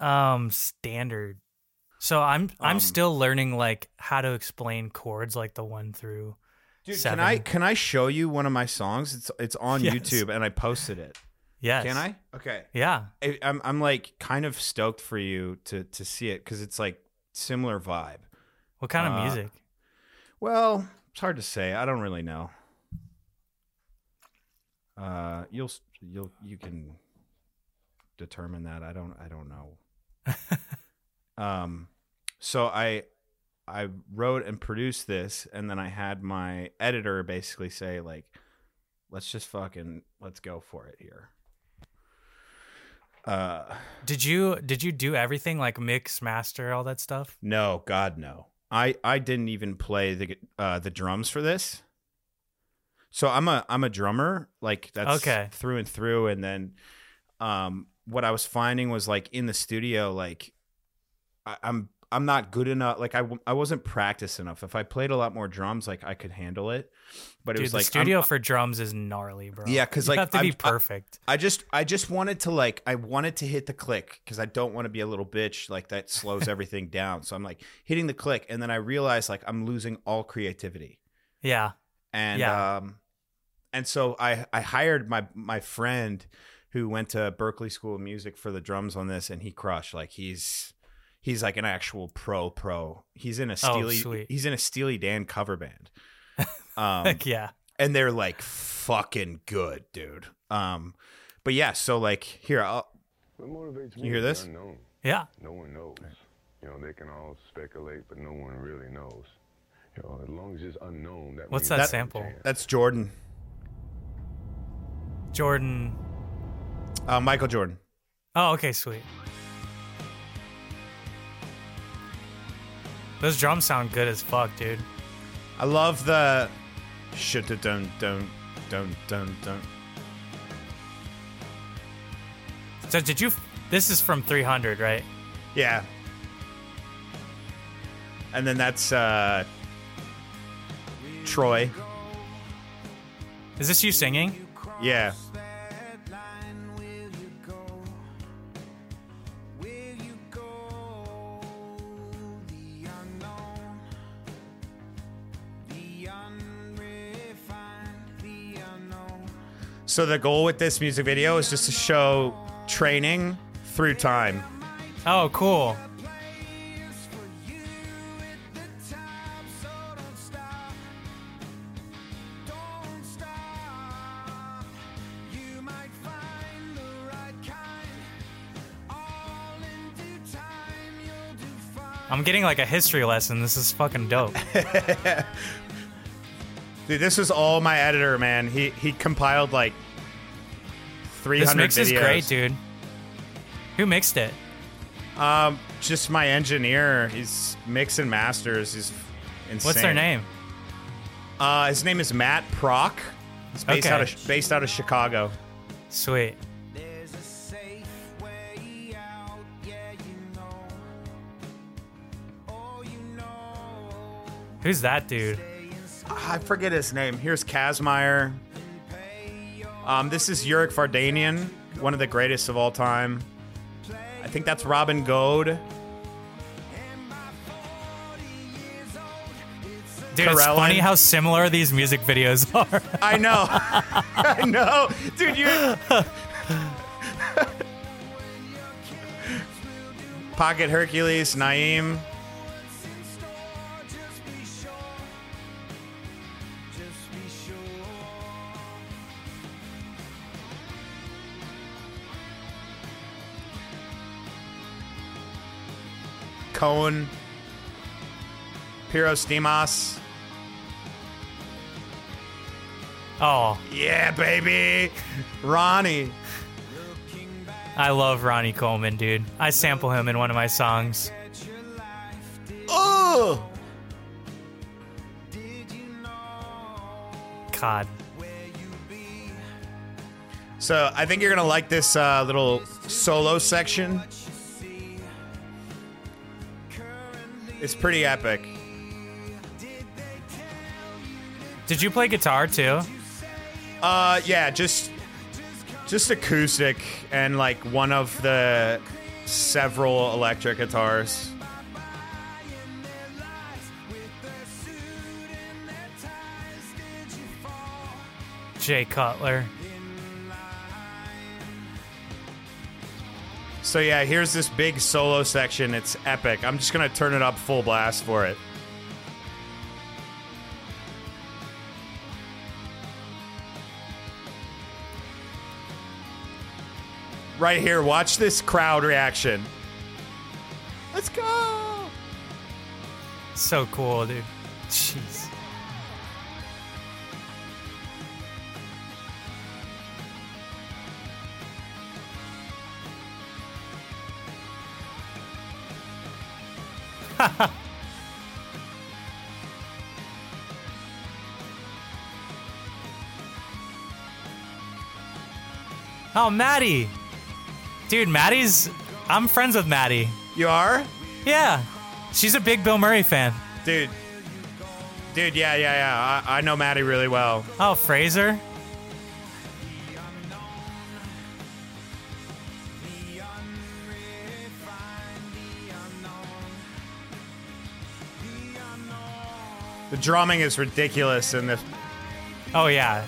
fine, Um standard. So I'm I'm Um, still learning like how to explain chords like the one through Dude, Seven. can I can I show you one of my songs? It's it's on Yes. YouTube and I posted it. Yes. Can I? Okay. Yeah. I, I'm I'm like kind of stoked for you to to see it because it's like similar vibe. What kind of Uh, music? Well, it's hard to say. I don't really know. Uh, you'll you'll you can determine that. I don't I don't know. um, so I I wrote and produced this, and then I had my editor basically say like, "Let's just fucking let's go for it here." Uh, Did you did you do everything like mix, master, all that stuff? No, God, no. I I didn't even play the uh, the drums for this. So I'm a I'm a drummer, like that's Okay. through and through. And then, um, what I was finding was like in the studio, like I, I'm I'm not good enough. Like I w- I wasn't practiced enough. If I played a lot more drums, like I could handle it. But it Dude, was the like studio I'm- for drums is gnarly, bro. Yeah, because like, have to be I'm- I- perfect. I just I just wanted to like I wanted to hit the click because I don't want to be a little bitch like that slows everything down. So I'm like hitting the click and then I realized like I'm losing all creativity. yeah. And Yeah. um and so I I hired my my friend who went to Berklee School of Music for the drums on this and he crushed like he's he's like an actual pro pro. He's in a Steely Oh, sweet. he's in a Steely Dan cover band. Um Heck yeah. and they're like fucking good, dude. Um, but yeah, so like here, I'll, What motivates You hear this? unknown. Yeah. No one knows. You know, they can all speculate, but no one really knows. You know, as long as it's unknown, that What's means that sample? that's Jordan, Jordan. uh, Michael Jordan. Oh, okay, sweet. Those drums sound good as fuck, dude. I love the shit dun dun dun dun dun. So did you? This is from 300, right? Yeah, and then that's uh, Troy. Is this you singing? Yeah, so the goal with this music video is just to show training through time. Oh, cool. I'm getting like a history lesson. This is fucking dope. Dude, this is all my editor, man. He he compiled like 300 This mix is great, dude. Who mixed it? Um, just my engineer. He's mix and masters. He's insane. What's their name? Uh, his name is Matt Proc. He's based Okay. out of based out of Chicago. Sweet. Who's that dude? I forget his name. Here's Kazmaier. Um, this is Yurik Vardanyan, one of the greatest of all time. I think that's Robin Goad. Dude, it's funny how similar these music videos are. I know. I know. Dude, you Pocket Hercules, Naim. Cohen. Pyrros Dimas. oh, Yeah, baby. Ronnie. I love Ronnie Coleman, dude. I sample him in one of my songs. Oh. God. So I think you're gonna like this uh, little solo section. It's pretty epic. Did you play guitar too? Uh, yeah, just just acoustic and like one of the several electric guitars. Jay Cutler. So yeah, here's this big solo section. It's epic. I'm just gonna turn it up full blast for it. Right here, watch this crowd reaction. Let's go. So cool, dude. Jeez. oh, Maddie. Dude, Maddie's. I'm friends with Maddie. You are? Yeah. She's a big Bilmuri fan. Dude. Dude, yeah, yeah, yeah. I, I know Maddie really well. Oh, Fraser. The drumming is ridiculous in this. Oh, yeah.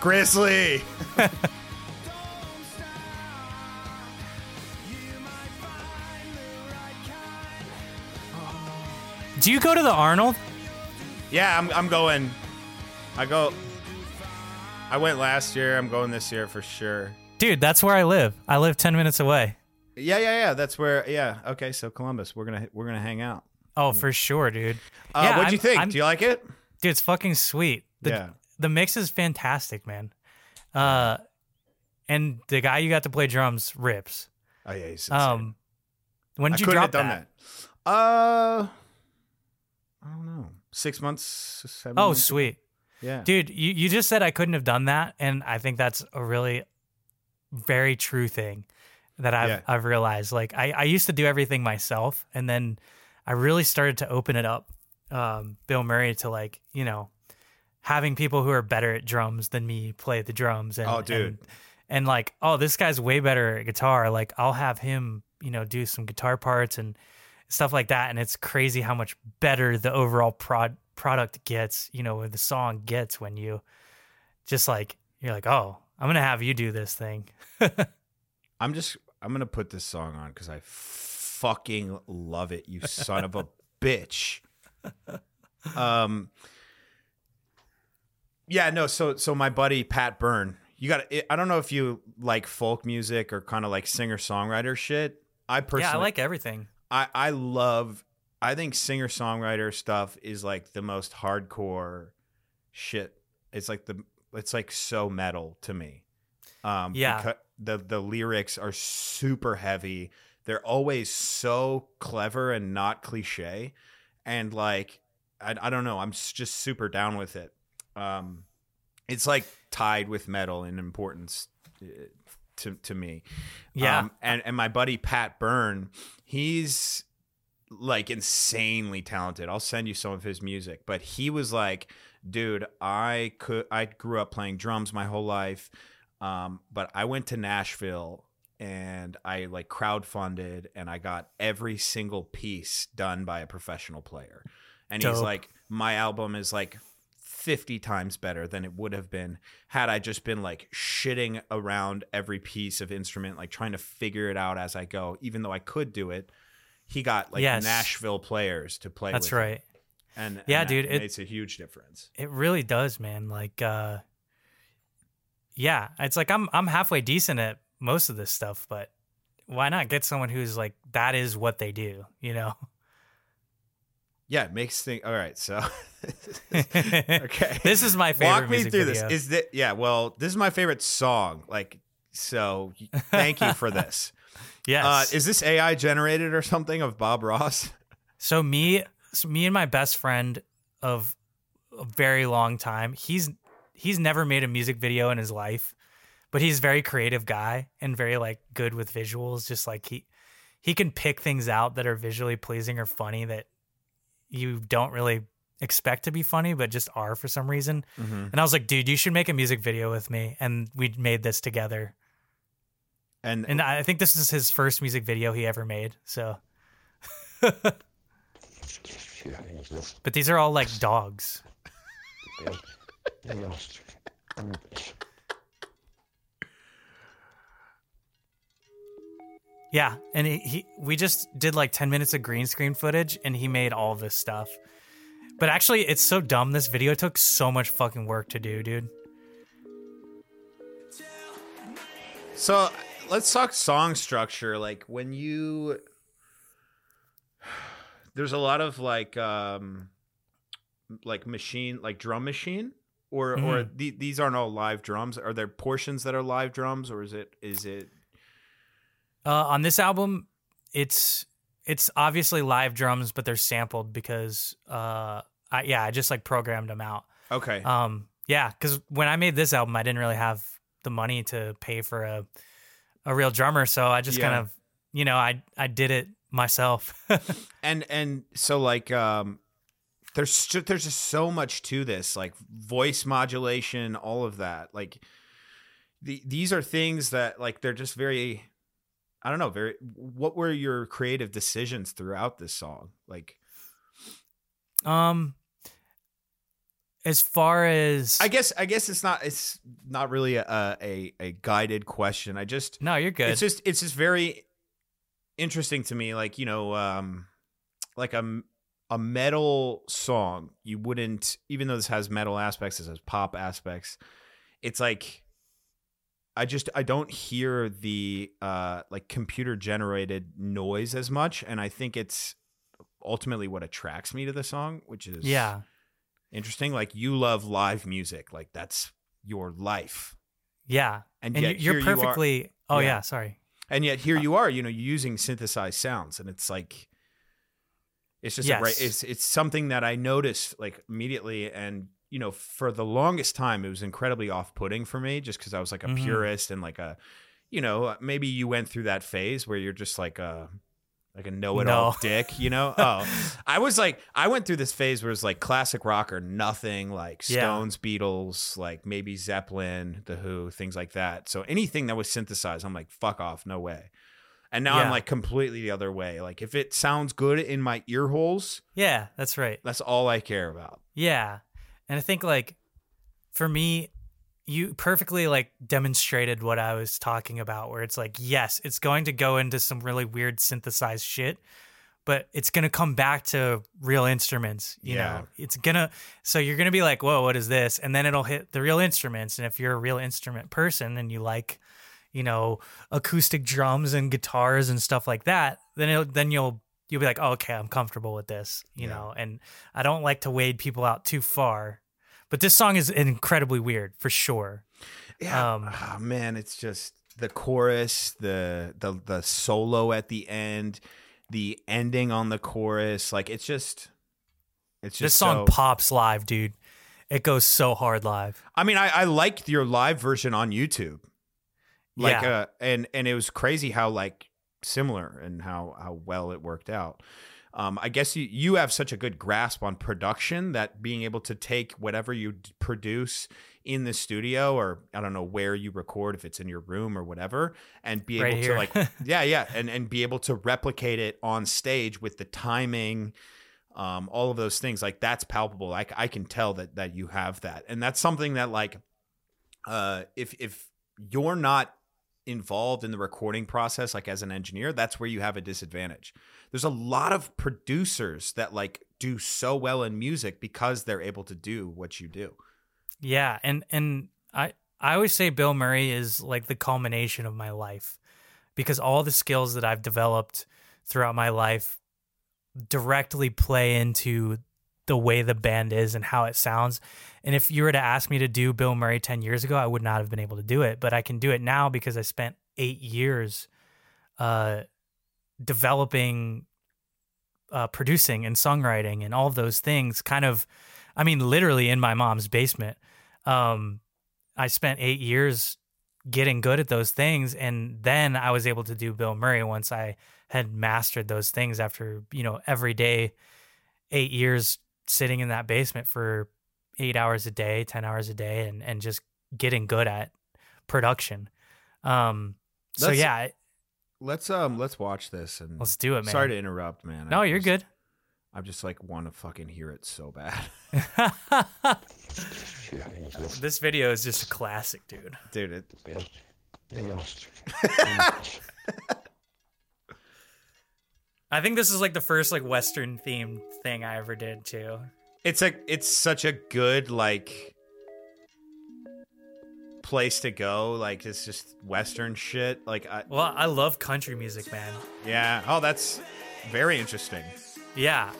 Grizzly. Do you go to the Arnold? Yeah, I'm, I'm going. I go. I went last year. I'm going this year for sure. Dude, that's where I live. I live 10 minutes away. Yeah, yeah, yeah. That's where. Yeah. Okay. So Columbus, we're gonna we're gonna hang out. Oh, for sure, dude. Uh, Yeah, what'd you I'm- think? I'm- Do you like it? Dude, it's fucking sweet. The, Yeah. The mix is fantastic, man. Uh, and the guy you got to play drums rips. Oh yeah. He's insane. Um, when I did you couldn't drop have done that? that. Uh, I don't know. Six months. Seven. Oh, months? sweet. Yeah. Dude, you, you just said I couldn't have done that, and I think that's a really very true thing that I've Yeah. I've realized. Like I, I used to do everything myself, and then I really started to open it up, um, Bilmuri to like you know having people who are better at drums than me play the drums. And, Oh, dude. and, and like oh this guy's way better at guitar. Like I'll have him you know do some guitar parts and stuff like that, and it's crazy how much better the overall prod product gets. You know, the song gets when you just like you're like oh I'm gonna have you do this thing. I'm just. I'm gonna put this song on because I fucking love it. You son of a bitch. Um. Yeah. No. So. So my buddy Pat Byrne. You got. I don't know if you like folk music or kind of like singer songwriter shit. I personally. yeah, I like everything. I, I love I think singer songwriter stuff is like the most hardcore shit. It's like the it's like so metal to me. Um Yeah. becau- the the lyrics are super heavy. They're always so clever and not cliche. And like I, I don't know, I'm just super down with it. Um it's like tied with metal in importance uh, to to me. Yeah. Um, and and my buddy Pat Byrne, he's like insanely talented. I'll send you some of his music, but he was like dude, I could I grew up playing drums my whole life. Um, but I went to Nashville and I like crowdfunded and I got every single piece done by a professional player. And he's like, my album is like 50 times better than it would have been had I just been like shitting around every piece of instrument, like trying to figure it out as I go, even though I could do it. He got like Yes. Nashville players to play That's with him. right. And Yeah, and dude, it- makes a huge difference. It really does, man. Like, uh, yeah, it's like I'm I'm halfway decent at most of this stuff, but why not get someone who's like that is what they do, you know? Yeah, it makes things all right. So okay. This is my favorite Walk me through video. this. Is that yeah, well, this is my favorite song. Like so thank you for this. yes. Uh, is this AI generated or something of Bob Ross? So me, so me and my best friend of a very long time. He's he's never made a music video in his life, but he's a very creative guy and very like good with visuals. Just like he he can pick things out that are visually pleasing or funny that you don't really expect to be funny, but just are for some reason. Mm-hmm. And I was like, dude, you should make a music video with me, and we made this together. And, And I think this is his first music video he ever made. So, but these are all like dogs. Yeah, and he, he we just did like 10 minutes of green screen footage and he made all this stuff. But actually it's so dumb this video took so much fucking work to do, dude. so let's talk song structure. Like when you there's a lot of like um like machine like drum machine or or Mhm. the, these aren't all live drums. Are there portions that are live drums or is it is it Uh, on this album, it's it's obviously live drums, but they're sampled because uh, I, yeah, I just like programmed them out. okay. Um, yeah, because when I made this album, I didn't really have the money to pay for a a real drummer, so I just Yeah. kind of, you know, I I did it myself. and and so like um there's there's just so much to this like voice modulation all of that like the, these are things that like they're just very i don't know very what were your creative decisions throughout this song like um, as far as i guess i guess it's not it's not really a a, a guided question i just no, you're good. It's just it's just very interesting to me. Like you know, um, like a a metal song, you wouldn't even though this has metal aspects, this has pop aspects. It's like I just I don't hear the uh like computer generated noise as much, and I think it's ultimately what attracts me to the song, which is yeah, interesting. Like you love live music, like that's your life, yeah, and, and yet you- you're here you are- perfectly. oh Yeah. yeah, sorry. and yet here you are you know using synthesized sounds and it's like it's just great it's it's something that i noticed like immediately and you know for the longest time it was incredibly off-putting for me just because i was like a Mhm. purist and like a you know maybe you went through that phase where you're just like a like a know-it-all No. dick you know oh i was like i went through this phase where it's like classic rock or nothing like Yeah. stones beatles like maybe zeppelin the who things like that so anything that was synthesized i'm like fuck off no way and now i'm like completely the other way like if it sounds good in my ear holes Yeah, that's right. that's all i care about Yeah. And I think like for me, you perfectly like demonstrated what I was talking about where it's like, yes, it's going to go into some really weird synthesized shit, but it's going to come back to real instruments, you Yeah. know. It's going to so you're going to be like, "Whoa, what is this?" And then it'll hit the real instruments, and if you're a real instrument person and you like you know, acoustic drums and guitars and stuff like that, then then you'll you'll be like, oh, okay, I'm comfortable with this, you Yeah. know. And I don't like to wade people out too far, but this song is incredibly weird for sure. yeah Um, oh, man it's just the chorus the the the solo at the end the ending on the chorus like it's just it's just this song so- pops live, dude. It goes so hard live. I mean, I, I liked your live version on YouTube. Like, Yeah. uh, and and it was crazy how like similar and how how well it worked out. um, I guess you you have such a good grasp on production that being able to take whatever you d- produce in the studio or I don't know where you record if it's in your room or whatever and be Right able here. to like yeah yeah and and be able to replicate it on stage with the timing um, all of those things like that's palpable like I can tell that that you have that and that's something that like uh, if if you're not involved in the recording process like as an engineer that's where you have a disadvantage. There's a lot of producers that like do so well in music because they're able to do what you do. Yeah, and and I I always say Bilmuri is like the culmination of my life because all the skills that I've developed throughout my life directly play into the way the band is and how it sounds. And if you were to ask me to do Bilmuri 10 years ago, I would not have been able to do it, but I can do it now because I spent 8 years uh developing uh producing and songwriting and all of those things kind of I mean literally in my mom's basement um, I spent eight years getting good at those things, and then I was able to do Bilmuri once I had mastered those things after you know every day, eight years sitting in that basement for eight hours a day, ten hours a day, and and just getting good at production. Um, so Let's- yeah, let's um let's watch this and let's do it, man. sorry to interrupt man I no, you're just- good. i just like want to fucking hear it so bad this video is just a classic, dude. dude it, I think this is like the first like Western themed thing I ever did too. it's a it's such a good like place to go like it's just western shit like I, Well, I love country music, man. yeah oh that's very interesting Yeah.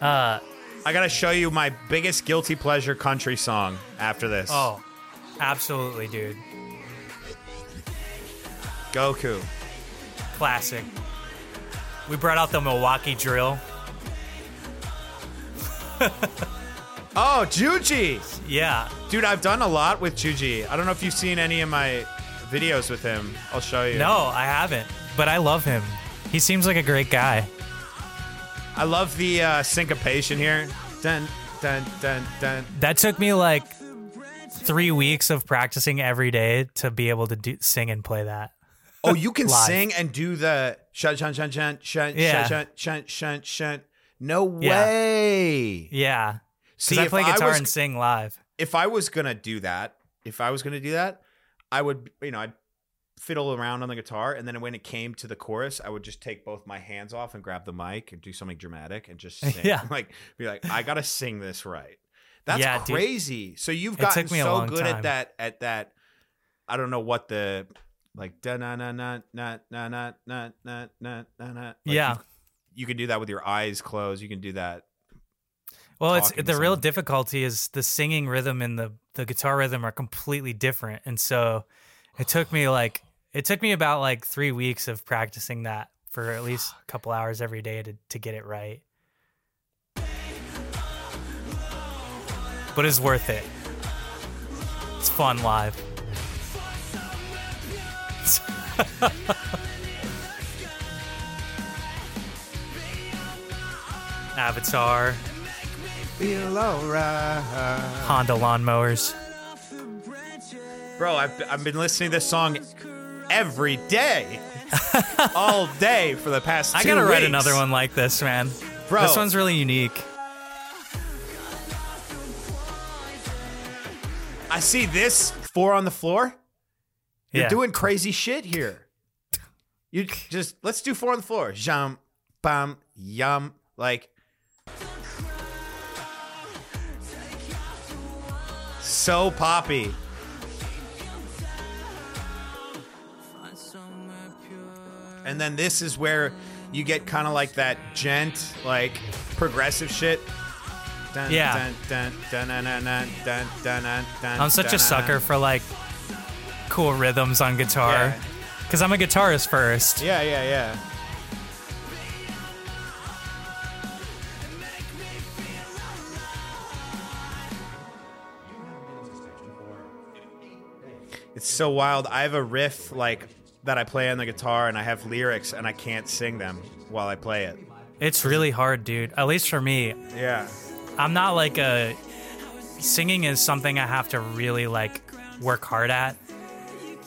Uh i gotta show you my biggest guilty pleasure country song after this oh, absolutely, dude. goku Classic. We brought out the Milwaukee drill. oh juji Yeah. dude i've done a lot with juji i don't know if you've seen any of my videos with him i'll show you No, I haven't, but I love him. He seems like a great guy. i love the uh syncopation here dun dun dun dun That took me like 3 weeks of practicing every day to be able to do sing and play that. Oh, you can sing and do the shun shun shun shun shun Yeah. shun shun shun shun. No way. Yeah. See, I play I guitar was- and sing live. If I was gonna do that, if I was gonna do that, I would, you know, I'd fiddle around on the guitar, and then when it came to the chorus, I would just take both my hands off and grab the mic and do something dramatic and just sing. Yeah. like be like, I gotta sing this right. That's Yeah, dude. crazy. So you've gotten so good time. at that. At that, I don't know what the like da na na na na na na na na na na na. Yeah. you can do that with your eyes closed. You can do that. Well, it's the real difficulty is the singing rhythm and the the guitar rhythm are completely different, and so it took me like it took me about like three weeks of practicing that for at least a couple hours every day to to get it right. But it's worth it. It's fun live. Avatar, Feel alright, Honda lawnmowers. bro. I've I've been listening to this song every day, all day for the past. I gotta write another one like this, man. Bro. This one's really unique. I see this four on the floor. You're yeah. doing crazy shit here. You just let's do four on the floor. Jam, bam, yum. Like so poppy. And then this is where you get kind of like that djent, like progressive shit. Yeah. I'm such a sucker for like cool rhythms on guitar Yeah. because I'm a guitarist first. Yeah, yeah, yeah. It's so wild. I have a riff like that I play on the guitar and I have lyrics and I can't sing them while I play it. It's really hard, dude. At least for me. Yeah. I'm not like a singing is something I have to really like work hard at.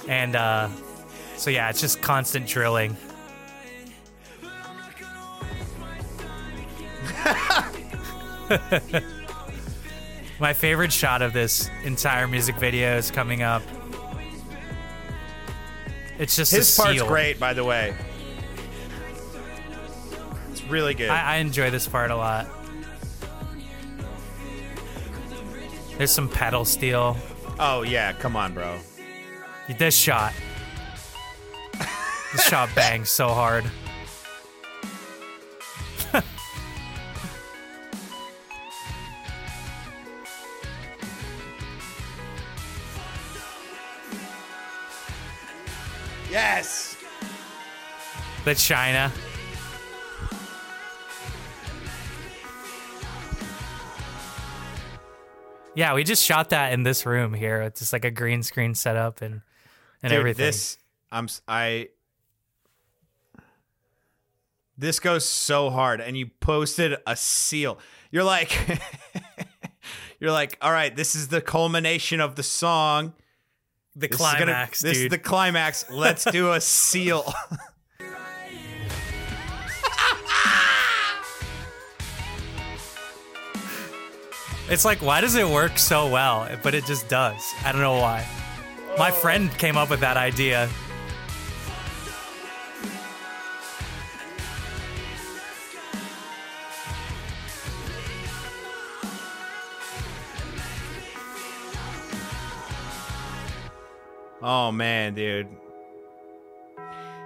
And uh so yeah, it's just constant drilling. My favorite shot of this entire music video is coming up. It's just His part's seal. great, by the way. It's really good. I, I enjoy this part a lot. There's some pedal steel. oh yeah, come on, bro. This shot. this shot bangs so hard. Yes. The China. Yeah, we just shot that in this room here. It's just like a green screen setup and and Dude, everything. This I'm I This goes so hard and you posted a seal. You're like You're like, "All right, this is the culmination of the song. the This is gonna- climax, this is the climax. Let's do a seal." It's like, why does it work so well? But it just does. I don't know why. My friend came up with that idea. Oh man, dude.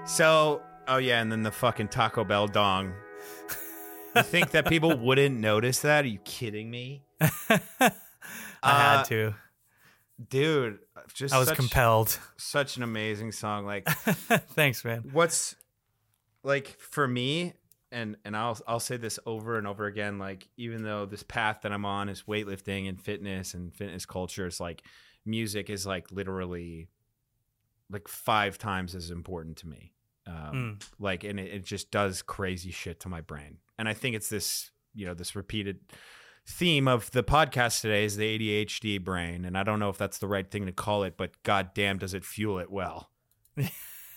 So, oh yeah, and then the fucking Taco Bell dong. You think that people wouldn't notice that? Are you kidding me? I Uh, had to. Dude, just I was such, compelled. such an amazing song. Like Thanks, man. what's like for me and and I'll I'll say this over and over again like even though this path that I'm on is weightlifting and fitness and fitness culture is like music is like literally like five times as important to me um like and it, it just does crazy shit to my brain and I think it's this you know this repeated theme of the podcast today is the ADHD brain and I don't know if that's the right thing to call it but god damn does it fuel it well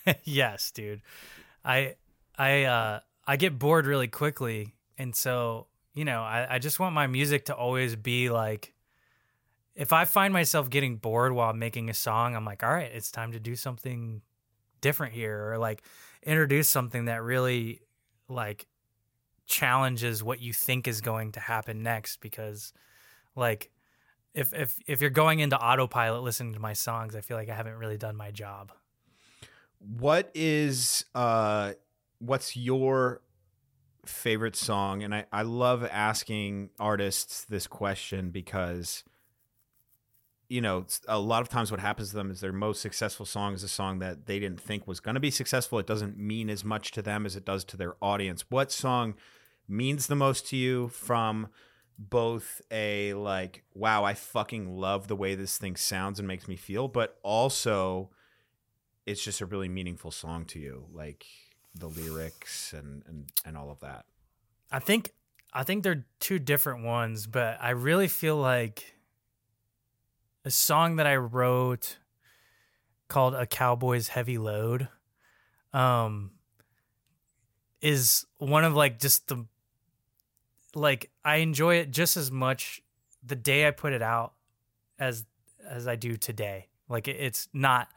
yes, dude. I I uh I get bored really quickly and so, you know, I, I just want my music to always be like if I find myself getting bored while making a song, I'm like, all right, it's time to do something different here or like introduce something that really like challenges what you think is going to happen next because like if if if you're going into autopilot listening to my songs, I feel like I haven't really done my job. What is uh what's your favorite song? And I, I love asking artists this question because you know, a lot of times what happens to them is their most successful song is a song that they didn't think was going to be successful. It doesn't mean as much to them as it does to their audience. What song means the most to you from both a like, wow, I fucking love the way this thing sounds and makes me feel, but also it's just a really meaningful song to you, like the lyrics and and and all of that. I think I think they're two different ones, but I really feel like a song that I wrote called "A Cowboy's Heavy Load" um, is one of like just the like I enjoy it just as much the day I put it out as as I do today. Like it, it's not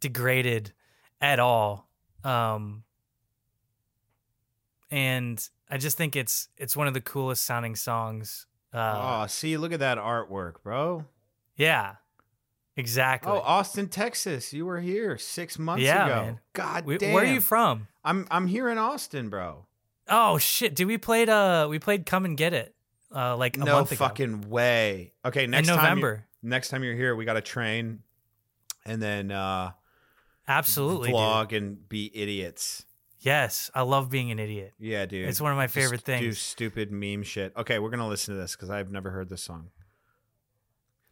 degraded at all. Um, and I just think it's it's one of the coolest sounding songs. Uh, oh, see, look at that artwork, bro. Yeah, exactly. Oh, Austin, Texas. You were here six months Yeah, ago. man. God We- damn. where are you from? I'm I'm here in Austin, bro. Oh shit! Did we played uh we played Come and Get It uh like a no month ago fucking way. Okay, next in time. November? next time you're here, we got to train, and then uh, Absolutely, dude. vlog and be idiots. Yes, I love being an idiot. Yeah, dude. It's one of my Just favorite Do things. stupid meme shit. Okay, we're gonna listen to this because I've never heard this song.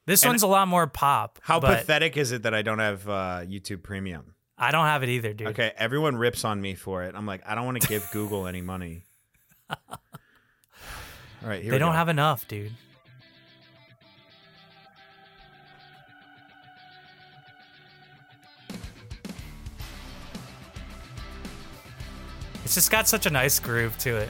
This And- one's a lot more pop. How pathetic is it that I don't have uh, YouTube Premium? I don't have it either, dude. Okay, everyone rips on me for it. I'm like, I don't want to give Google any money. All right, here they don't go. have enough, dude. It's just got such a nice groove to it.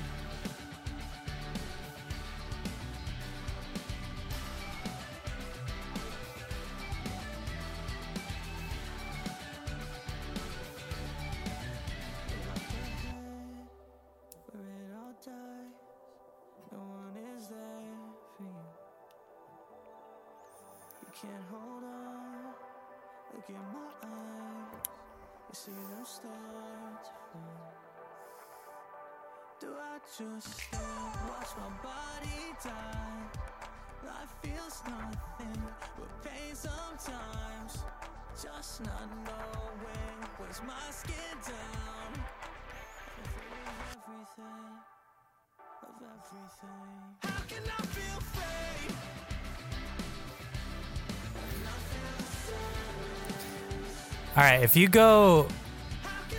If you go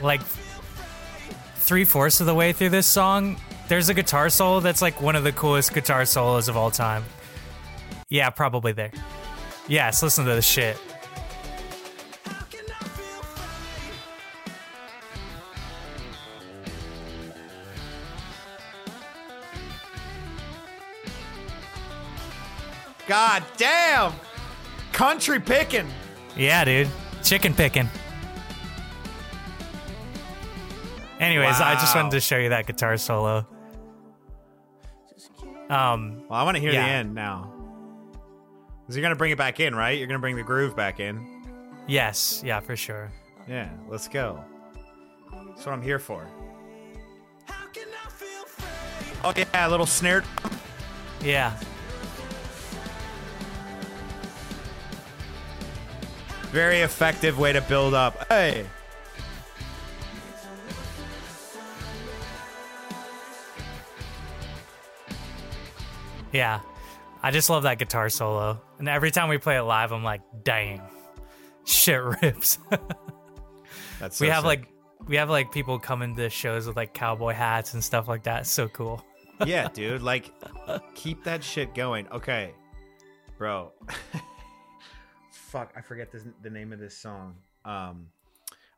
like three fourths of the way through this song, there's a guitar solo that's like one of the coolest guitar solos of all time. Yeah, probably there. Yes, listen to this shit. How can I feel free? God damn, country picking. Yeah, dude. Chicken picking. Anyways, I just wanted to show you that guitar solo. Um, Well, I want to hear Yeah. the end now. Because you're gonna bring it back in, right? You're gonna bring the groove back in. yes, yeah, for sure. Yeah, let's go. That's what I'm here for. How can I feel? Oh yeah, a little snare. Yeah. Very effective way to build up. Hey. Yeah. I just love that guitar solo. And every time we play it live, I'm like, dang. Shit rips. That's we have sick. like we have like people coming to shows with like cowboy hats and stuff like that. It's so cool. yeah, dude. Like, keep that shit going. Okay, bro. Fuck, I forget this, the name of this song. Um,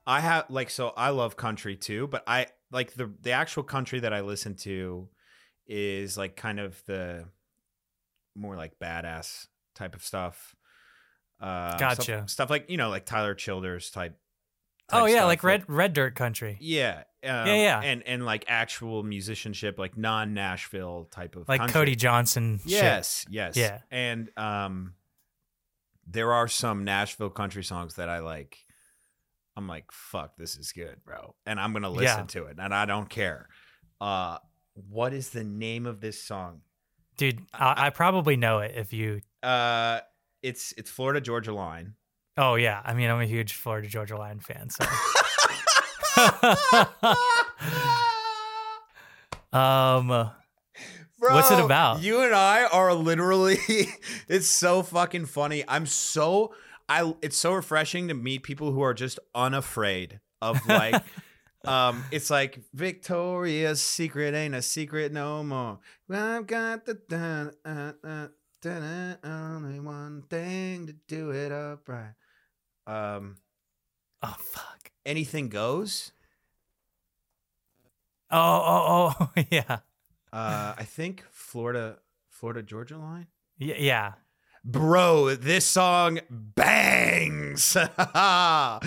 I have like so I love country too, but I like the the actual country that I listen to is like kind of the more like badass type of stuff. Uh, Gotcha. Stuff, stuff like you know like Tyler Childers type. Oh yeah, stuff, like red red dirt country. Yeah, um, Yeah, yeah. and and like actual musicianship, like non Nashville type of Like country. Cody Johnson. shit. Yes, yes. Yeah. And um there are some Nashville country songs that I like. I'm like, fuck, this is good, bro. And I'm gonna listen Yeah. to it. And I don't care. Uh what is the name of this song? Dude, I, I probably know it if you Uh it's it's Florida Georgia Line. Oh yeah. I mean I'm a huge Florida Georgia Line fan, so um Bro, What's it about? You and I are literally it's so fucking funny. I'm so I it's so refreshing to meet people who are just unafraid of like um it's like Victoria's secret ain't a secret no more. Well, I've got the dun, uh, uh, dun, uh, only one thing to do it upright. Um Oh fuck. anything goes. Oh oh oh yeah. Uh I think Florida Florida Georgia line. Y- yeah. Bro, this song bangs. I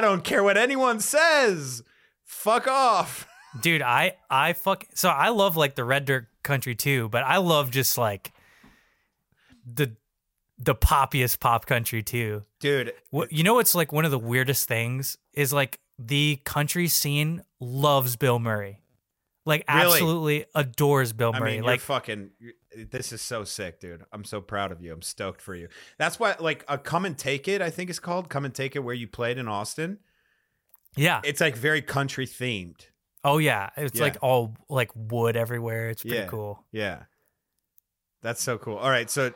don't care what anyone says. Fuck off. Dude, I I fuck so I love like the red dirt country too, but I love just like the the poppiest pop country too. Dude, What you know what's like one of the weirdest things is like the country scene loves Bilmuri. Like Really? absolutely adores Bill I Murray. mean, you're like fucking. This is so sick, dude. I'm so proud of you. I'm stoked for you. That's why, like, a "Come and Take It," I think it's called "Come and Take It," where you played in Austin. Yeah. It's like very country themed. Oh yeah. It's yeah. like all like wood everywhere. It's pretty yeah. cool. Yeah. That's so cool. All right, so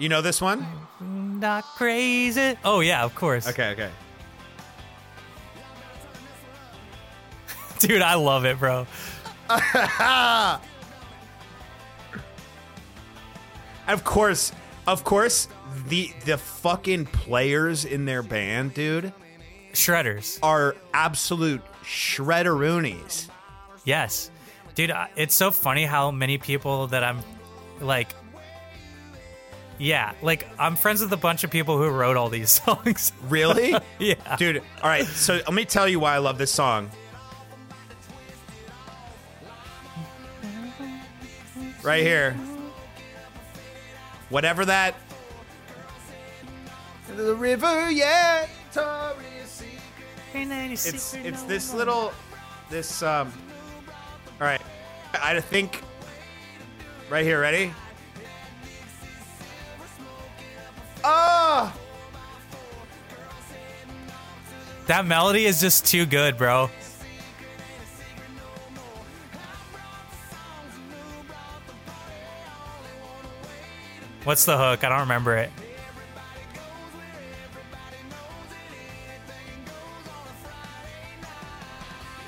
You know this one? Not crazy. Oh yeah, of course. Okay, okay. Dude, I love it, bro. of course, of course, the the fucking players in their band, dude, Shredders. are absolute shredderoonies. Yes. Dude, I- it's so funny how many people that I'm like Yeah, like I'm friends with a bunch of people who wrote all these songs. Really? yeah. Dude, all right, so let me tell you why I love this song. Right here. Whatever that. The river, yeah. It's it's this little this um all right. I think right here, ready? Oh! That melody is just too good, bro. What's the hook? I don't remember it.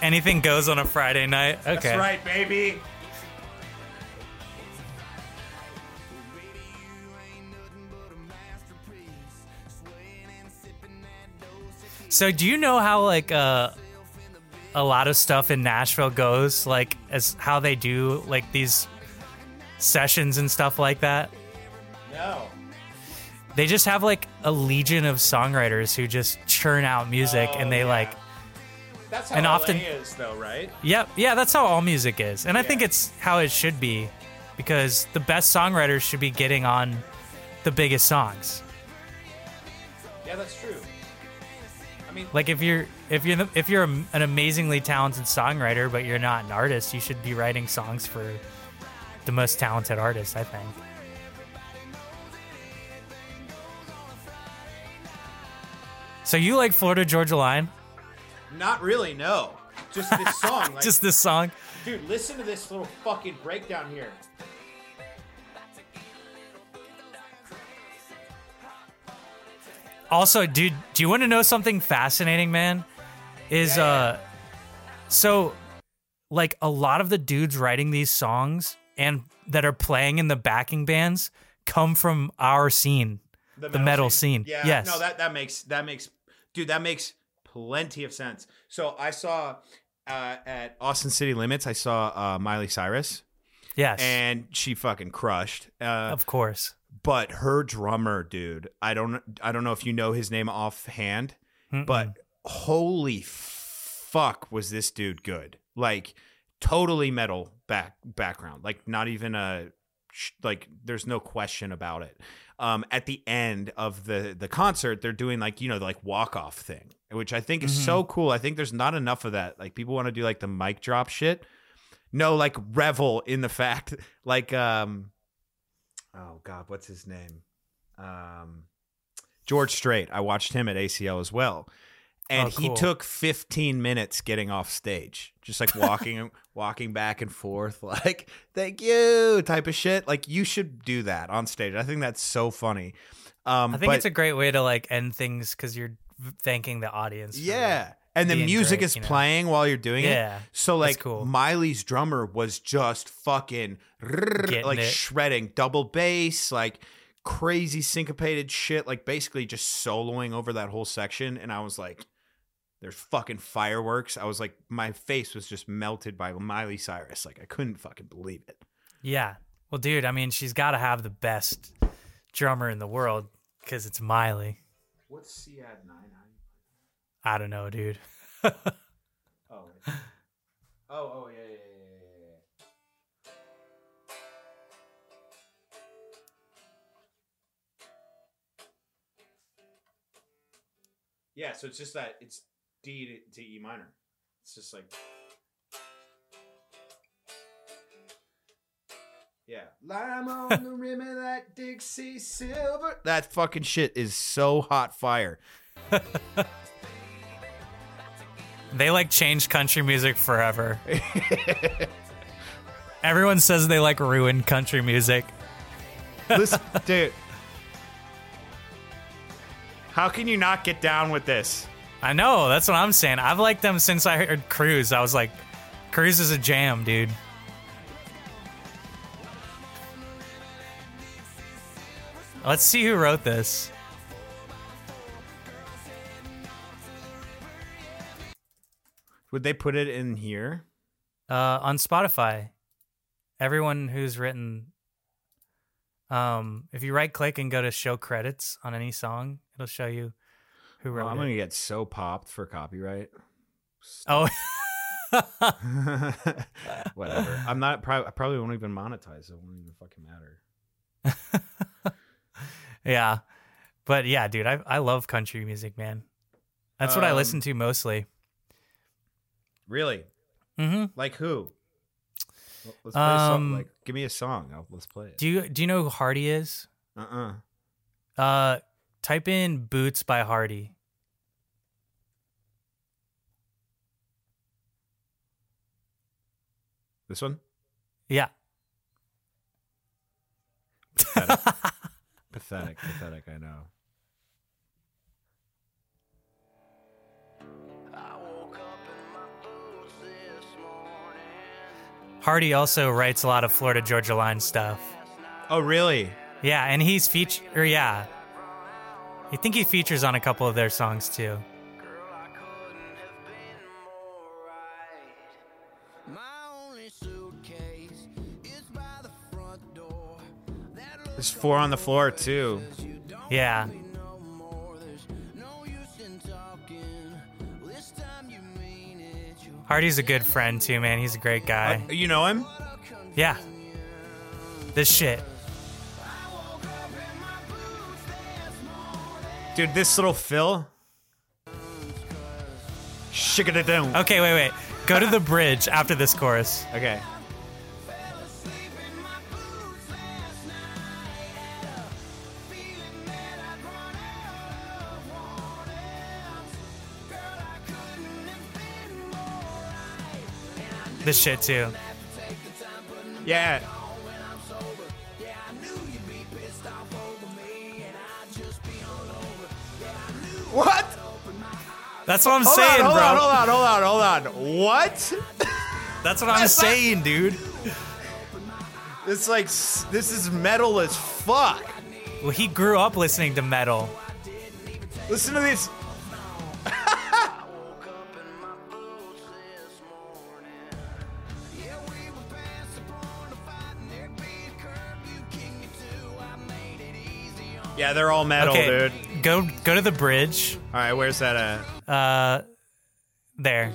Anything goes on a Friday night. Okay. That's right, baby. So do you know how like uh a lot of stuff in Nashville goes like as how they do like these sessions and stuff like that? No. They just have like a legion of songwriters who just churn out music Oh, and they oh, yeah. like That's how And LA often- is though, right? Yep, yeah, that's how all music is. And I think it's how it should be because the best songwriters should be getting on the biggest songs. Yeah, that's true. I mean, Like if you're if you're if you're an amazingly talented songwriter but you're not an artist, you should be writing songs for the most talented artists, I think. So you like Florida Georgia Line? not really. No, just this song. Like, Just this song? dude, listen to this little fucking breakdown here. Also, dude, do you want to know something fascinating, man? Is Yeah, uh so like a lot of the dudes writing these songs and that are playing in the backing bands come from our scene. The metal scene. Yeah. Yes. No, that that makes that makes dude that makes plenty of sense. So I saw uh, at Austin City Limits, I saw uh, Miley Cyrus, Yes. and she fucking crushed. Uh, of course. but her drummer, dude, I don't I don't know if you know his name offhand, but holy fuck was this dude good. Like totally metal back background. Like not even a like there's no question about it. Um at the end of the the concert they're doing like you know like walk off thing, which I think is so cool. I think there's not enough of that. Like people want to do like the mic drop shit. No, like revel in the fact like um oh god, what's his name? Um, George Strait. I watched him at ACL as well, and Oh, he took 15 minutes getting off stage, just like walking, walking back and forth, like "thank you" type of shit. Like you should do that on stage. I think that's so funny. Um, I think but- it's a great way to like end things because you're thanking the audience. yeah. And the music is you know? playing while you're doing Yeah, it. So like cool. Miley's drummer was just fucking Getting like it. shredding double bass, like crazy syncopated shit, like basically just soloing over that whole section. And I was like, there's fucking fireworks. I was like, my face was just melted by Miley Cyrus. Like I couldn't fucking believe it. Yeah. Well, dude, I mean, she's got to have the best drummer in the world because it's Miley. What's C add nine? I don't know, dude. Oh, oh, oh, oh, yeah, yeah, yeah, yeah, yeah. Yeah, so it's just that it's D to, to E minor. It's just like. Yeah. Lime on the rim of that Dixie silver. That fucking shit is so hot fire. They like changed country music forever. Everyone says they like ruined country music. Listen, dude. How can you not get down with this? I know. That's what I'm saying. I've liked them since I heard Cruise. I was like, Cruise is a jam, dude. Let's see who wrote this. Would they put it in here? Uh, on Spotify, everyone who's written, um, if you right click and go to show credits on any song, it'll show you who Well, wrote I'm it. gonna get so popped for copyright. Oh, Whatever. I'm not. Probably, I probably won't even monetize. It won't even fucking matter. yeah, but yeah, dude, I I love country music, man. That's what I Um, listen to mostly. Really? hmm Like who? Let's play a song. Um, Like, give me a song. I'll, let's play it. Do you do you know who Hardy is? uh uh Uh, type in "Boots" by Hardy. This one. Yeah, Pathetic. pathetic. Pathetic. I know. Hardy also writes a lot of Florida Georgia Line stuff. Oh, really? Yeah, and he's featured. Yeah, I think he features on a couple of their songs too. My only suitcase is by the front door. That There's four on the floor too. Yeah, no more. There's no use in talking. This time you mean it. You Hardy's a good friend too, man. He's a great guy. Uh, you know him? Yeah, this shit. Dude, this little Phil. Down. Okay, wait, wait. Go to the bridge after this chorus. Okay. This shit too. Yeah. That's what I'm Hold saying, on, hold bro. on, hold on, hold on, hold on. What? That's what I'm That's not- saying, dude. It's like this is metal as fuck. Well, he grew up listening to metal. Listen to this. Yeah, they're all metal, okay, dude. go go to the bridge. All right, where's that at? Uh, there.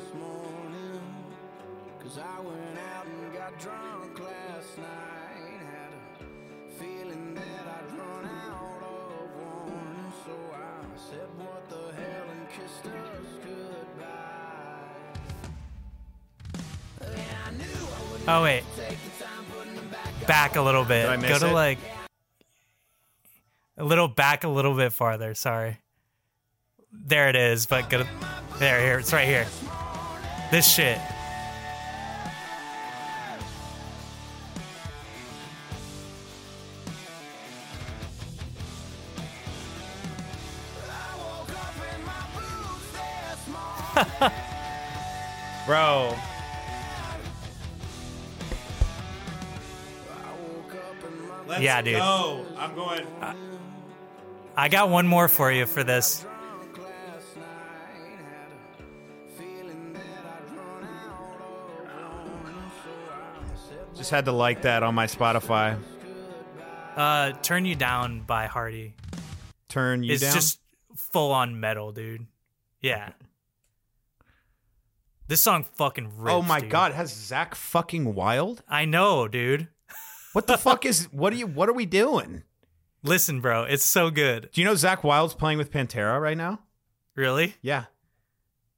Cause I went out and got drunk last night. Had a feeling that I'd run out of one. So I said, What the hell, and kissed us goodbye. Oh wait. Back a little bit. Go to it? like a little back a little bit farther. Sorry. There it is. But go to there. Here. It's right here. This shit. Bro. Let's Yeah, dude. go. I'm going. I got one more for you for this. Just had to like that on my Spotify. Uh, "Turn You Down" by Hardy. Turn you it's down. It's just full on metal, dude. Yeah. This song fucking rips. oh my dude. god, has Zakk fucking Wylde? I know, dude. What the fuck is what are you what are we doing? Listen, bro, it's so good. Do you know Zakk Wylde's playing with Pantera right now? Really? Yeah.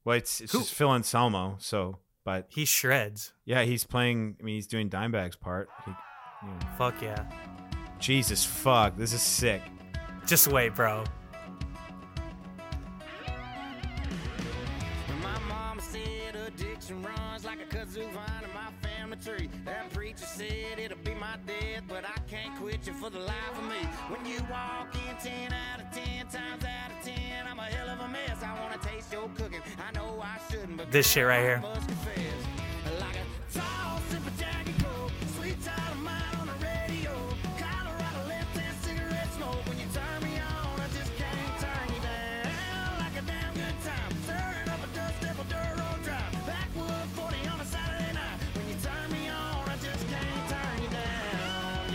Well, it's it's Who- just Phil Anselmo, so but He shreds. yeah, he's playing I mean he's doing Dimebag's part. He, you know. Fuck yeah. Jesus fuck, this is sick. Just wait, bro. My mama said addiction runs like a kudzu vine in my family tree. That preacher said it'll be my death, but I can't quit you for the life of me. When you walk in 10 out of 10 times out of This shit right here. I must confess. Like a tall sip of Jack and Coke, sweet child of mine on the radio. Colorado left hand cigarette smoke. When you turn me on, I just can't turn you down. Like a damn good time, stirring up a dust devil dirt road drive. Backwood 40 on a Saturday night. When you turn me on, I just can't turn you down.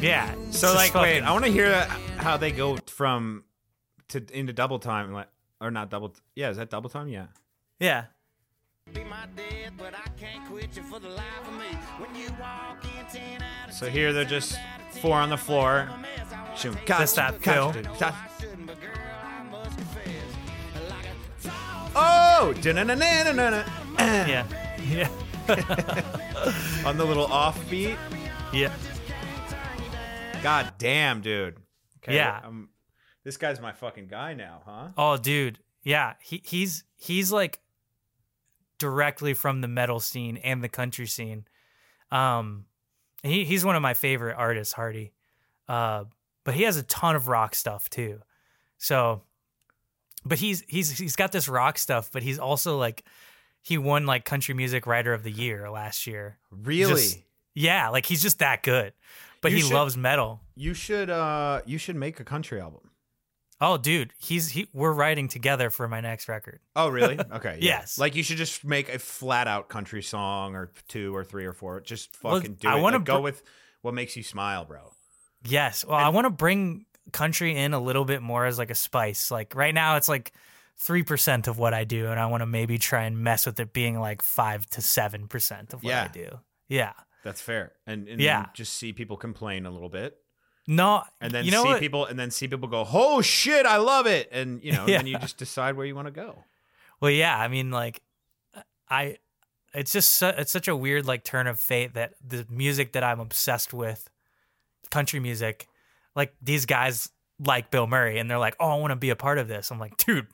Yeah. We had a good run, honey, but the honey Yeah. So it's like, just wait, I want to hear how they go from to into double time, like or not double. T- yeah, is that double time? Yeah. Yeah. be my death, but I can't quit you for the life of me. When you walk in 10 out of So here they're just four on the floor. Shoot, Just that catch, fill. catch. I shouldn't, but girl, I must confess. Like a tall Oh. Yeah. Yeah. on the little offbeat. Yeah. God damn, dude. Okay, Yeah. um, this guy's my fucking guy now, huh? Oh, dude. Yeah. He he's he's like directly from the metal scene and the country scene. Um he he's one of my favorite artists, Hardy. Uh but he has a ton of rock stuff too. So but he's he's he's got this rock stuff, but he's also like he won like country music writer of the year last year. Really? Just- yeah, like he's just that good. But You he should- loves metal. you should uh you should make a country album. Oh, dude, he's he we're writing together for my next record. Oh, really? Okay. yeah. Yes. Like you should just make a flat out country song or two or three or four. Just Well, fucking do I it. wanna Like, go br- with what makes you smile, bro. Yes. Well, I want to bring country in a little bit more as like a spice. Like right now, it's like three percent of what I do, and I want to maybe try and mess with it being like five to seven percent of what Yeah. I do. Yeah. That's fair. And, and Yeah. just see people complain a little bit. No. And then you know see what? people and then see people go, Oh shit, I love it. And you know, Yeah. then you just decide where you want to go. Well, yeah. I mean, like, I. It's just su- it's such a weird like turn of fate that the music that I'm obsessed with, country music, like these guys like Bilmuri, and they're like, "Oh, I want to be a part of this." I'm like, dude,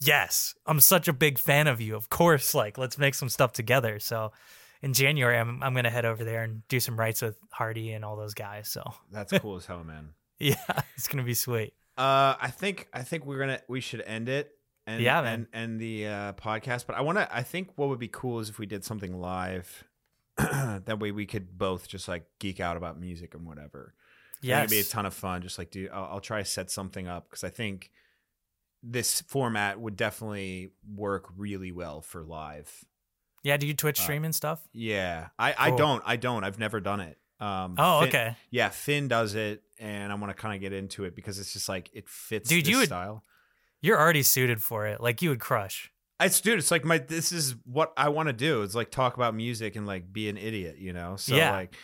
yes, I'm such a big fan of you. Of course, like let's make some stuff together. So, in January, I'm I'm gonna head over there and do some writes with Hardy and all those guys. So, That's cool as hell, man. yeah, it's gonna be sweet. Uh, I think I think we're gonna we should end it. And, Yeah, man. and and the uh, podcast. But I want to. I think what would be cool is if we did something live. that way we could both just like geek out about music and whatever. Yeah, it'd be a ton of fun. Just like, do I'll, I'll try to set something up because I think this format would definitely work really well for live. Yeah. Do you Twitch Uh, stream and stuff? Yeah, I, I Cool. don't. I don't. I've never done it. Um, Oh, Finn- okay. Yeah, Finn does it, and I want to kind of get into it because it's just like it fits Dude, you would- style. You're already suited for it. Like you would crush. It's dude. It's like my. This is what I want to do. It's like talk about music and like be an idiot. You know. So Yeah. like,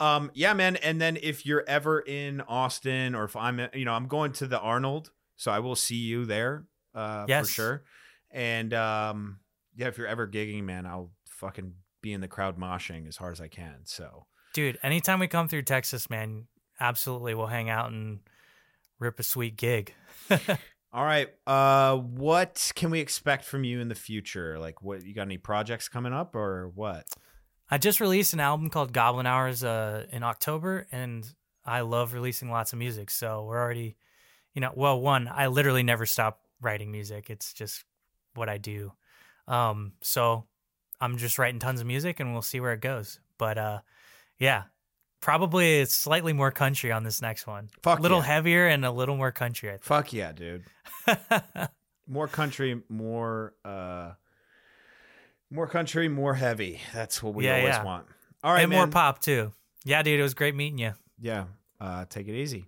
um, yeah, man. And then if you're ever in Austin or if I'm, you know, I'm going to the Arnold, so I will see you there. Uh, Yes. for sure. And um, yeah, if you're ever gigging, man, I'll fucking be in the crowd moshing as hard as I can. So. Dude, anytime we come through Texas, man, absolutely we'll hang out and rip a sweet gig. All right. Uh, what can we expect from you in the future? Like, what you got any projects coming up or what? I just released an album called Goblin Hours uh, in October, and I love releasing lots of music. So we're already, you know, well, one, I literally never stop writing music. It's just what I do. Um, so I'm just writing tons of music, and we'll see where it goes. But uh, yeah, probably it's slightly more country on this next one. Fuck a little yeah. heavier and a little more country. I think. Fuck yeah, dude. More country, more uh, more country, more heavy. That's what we Yeah, always yeah. want. All right, and man. more pop too. Yeah, dude, it was great meeting you. Yeah. Uh, take it easy.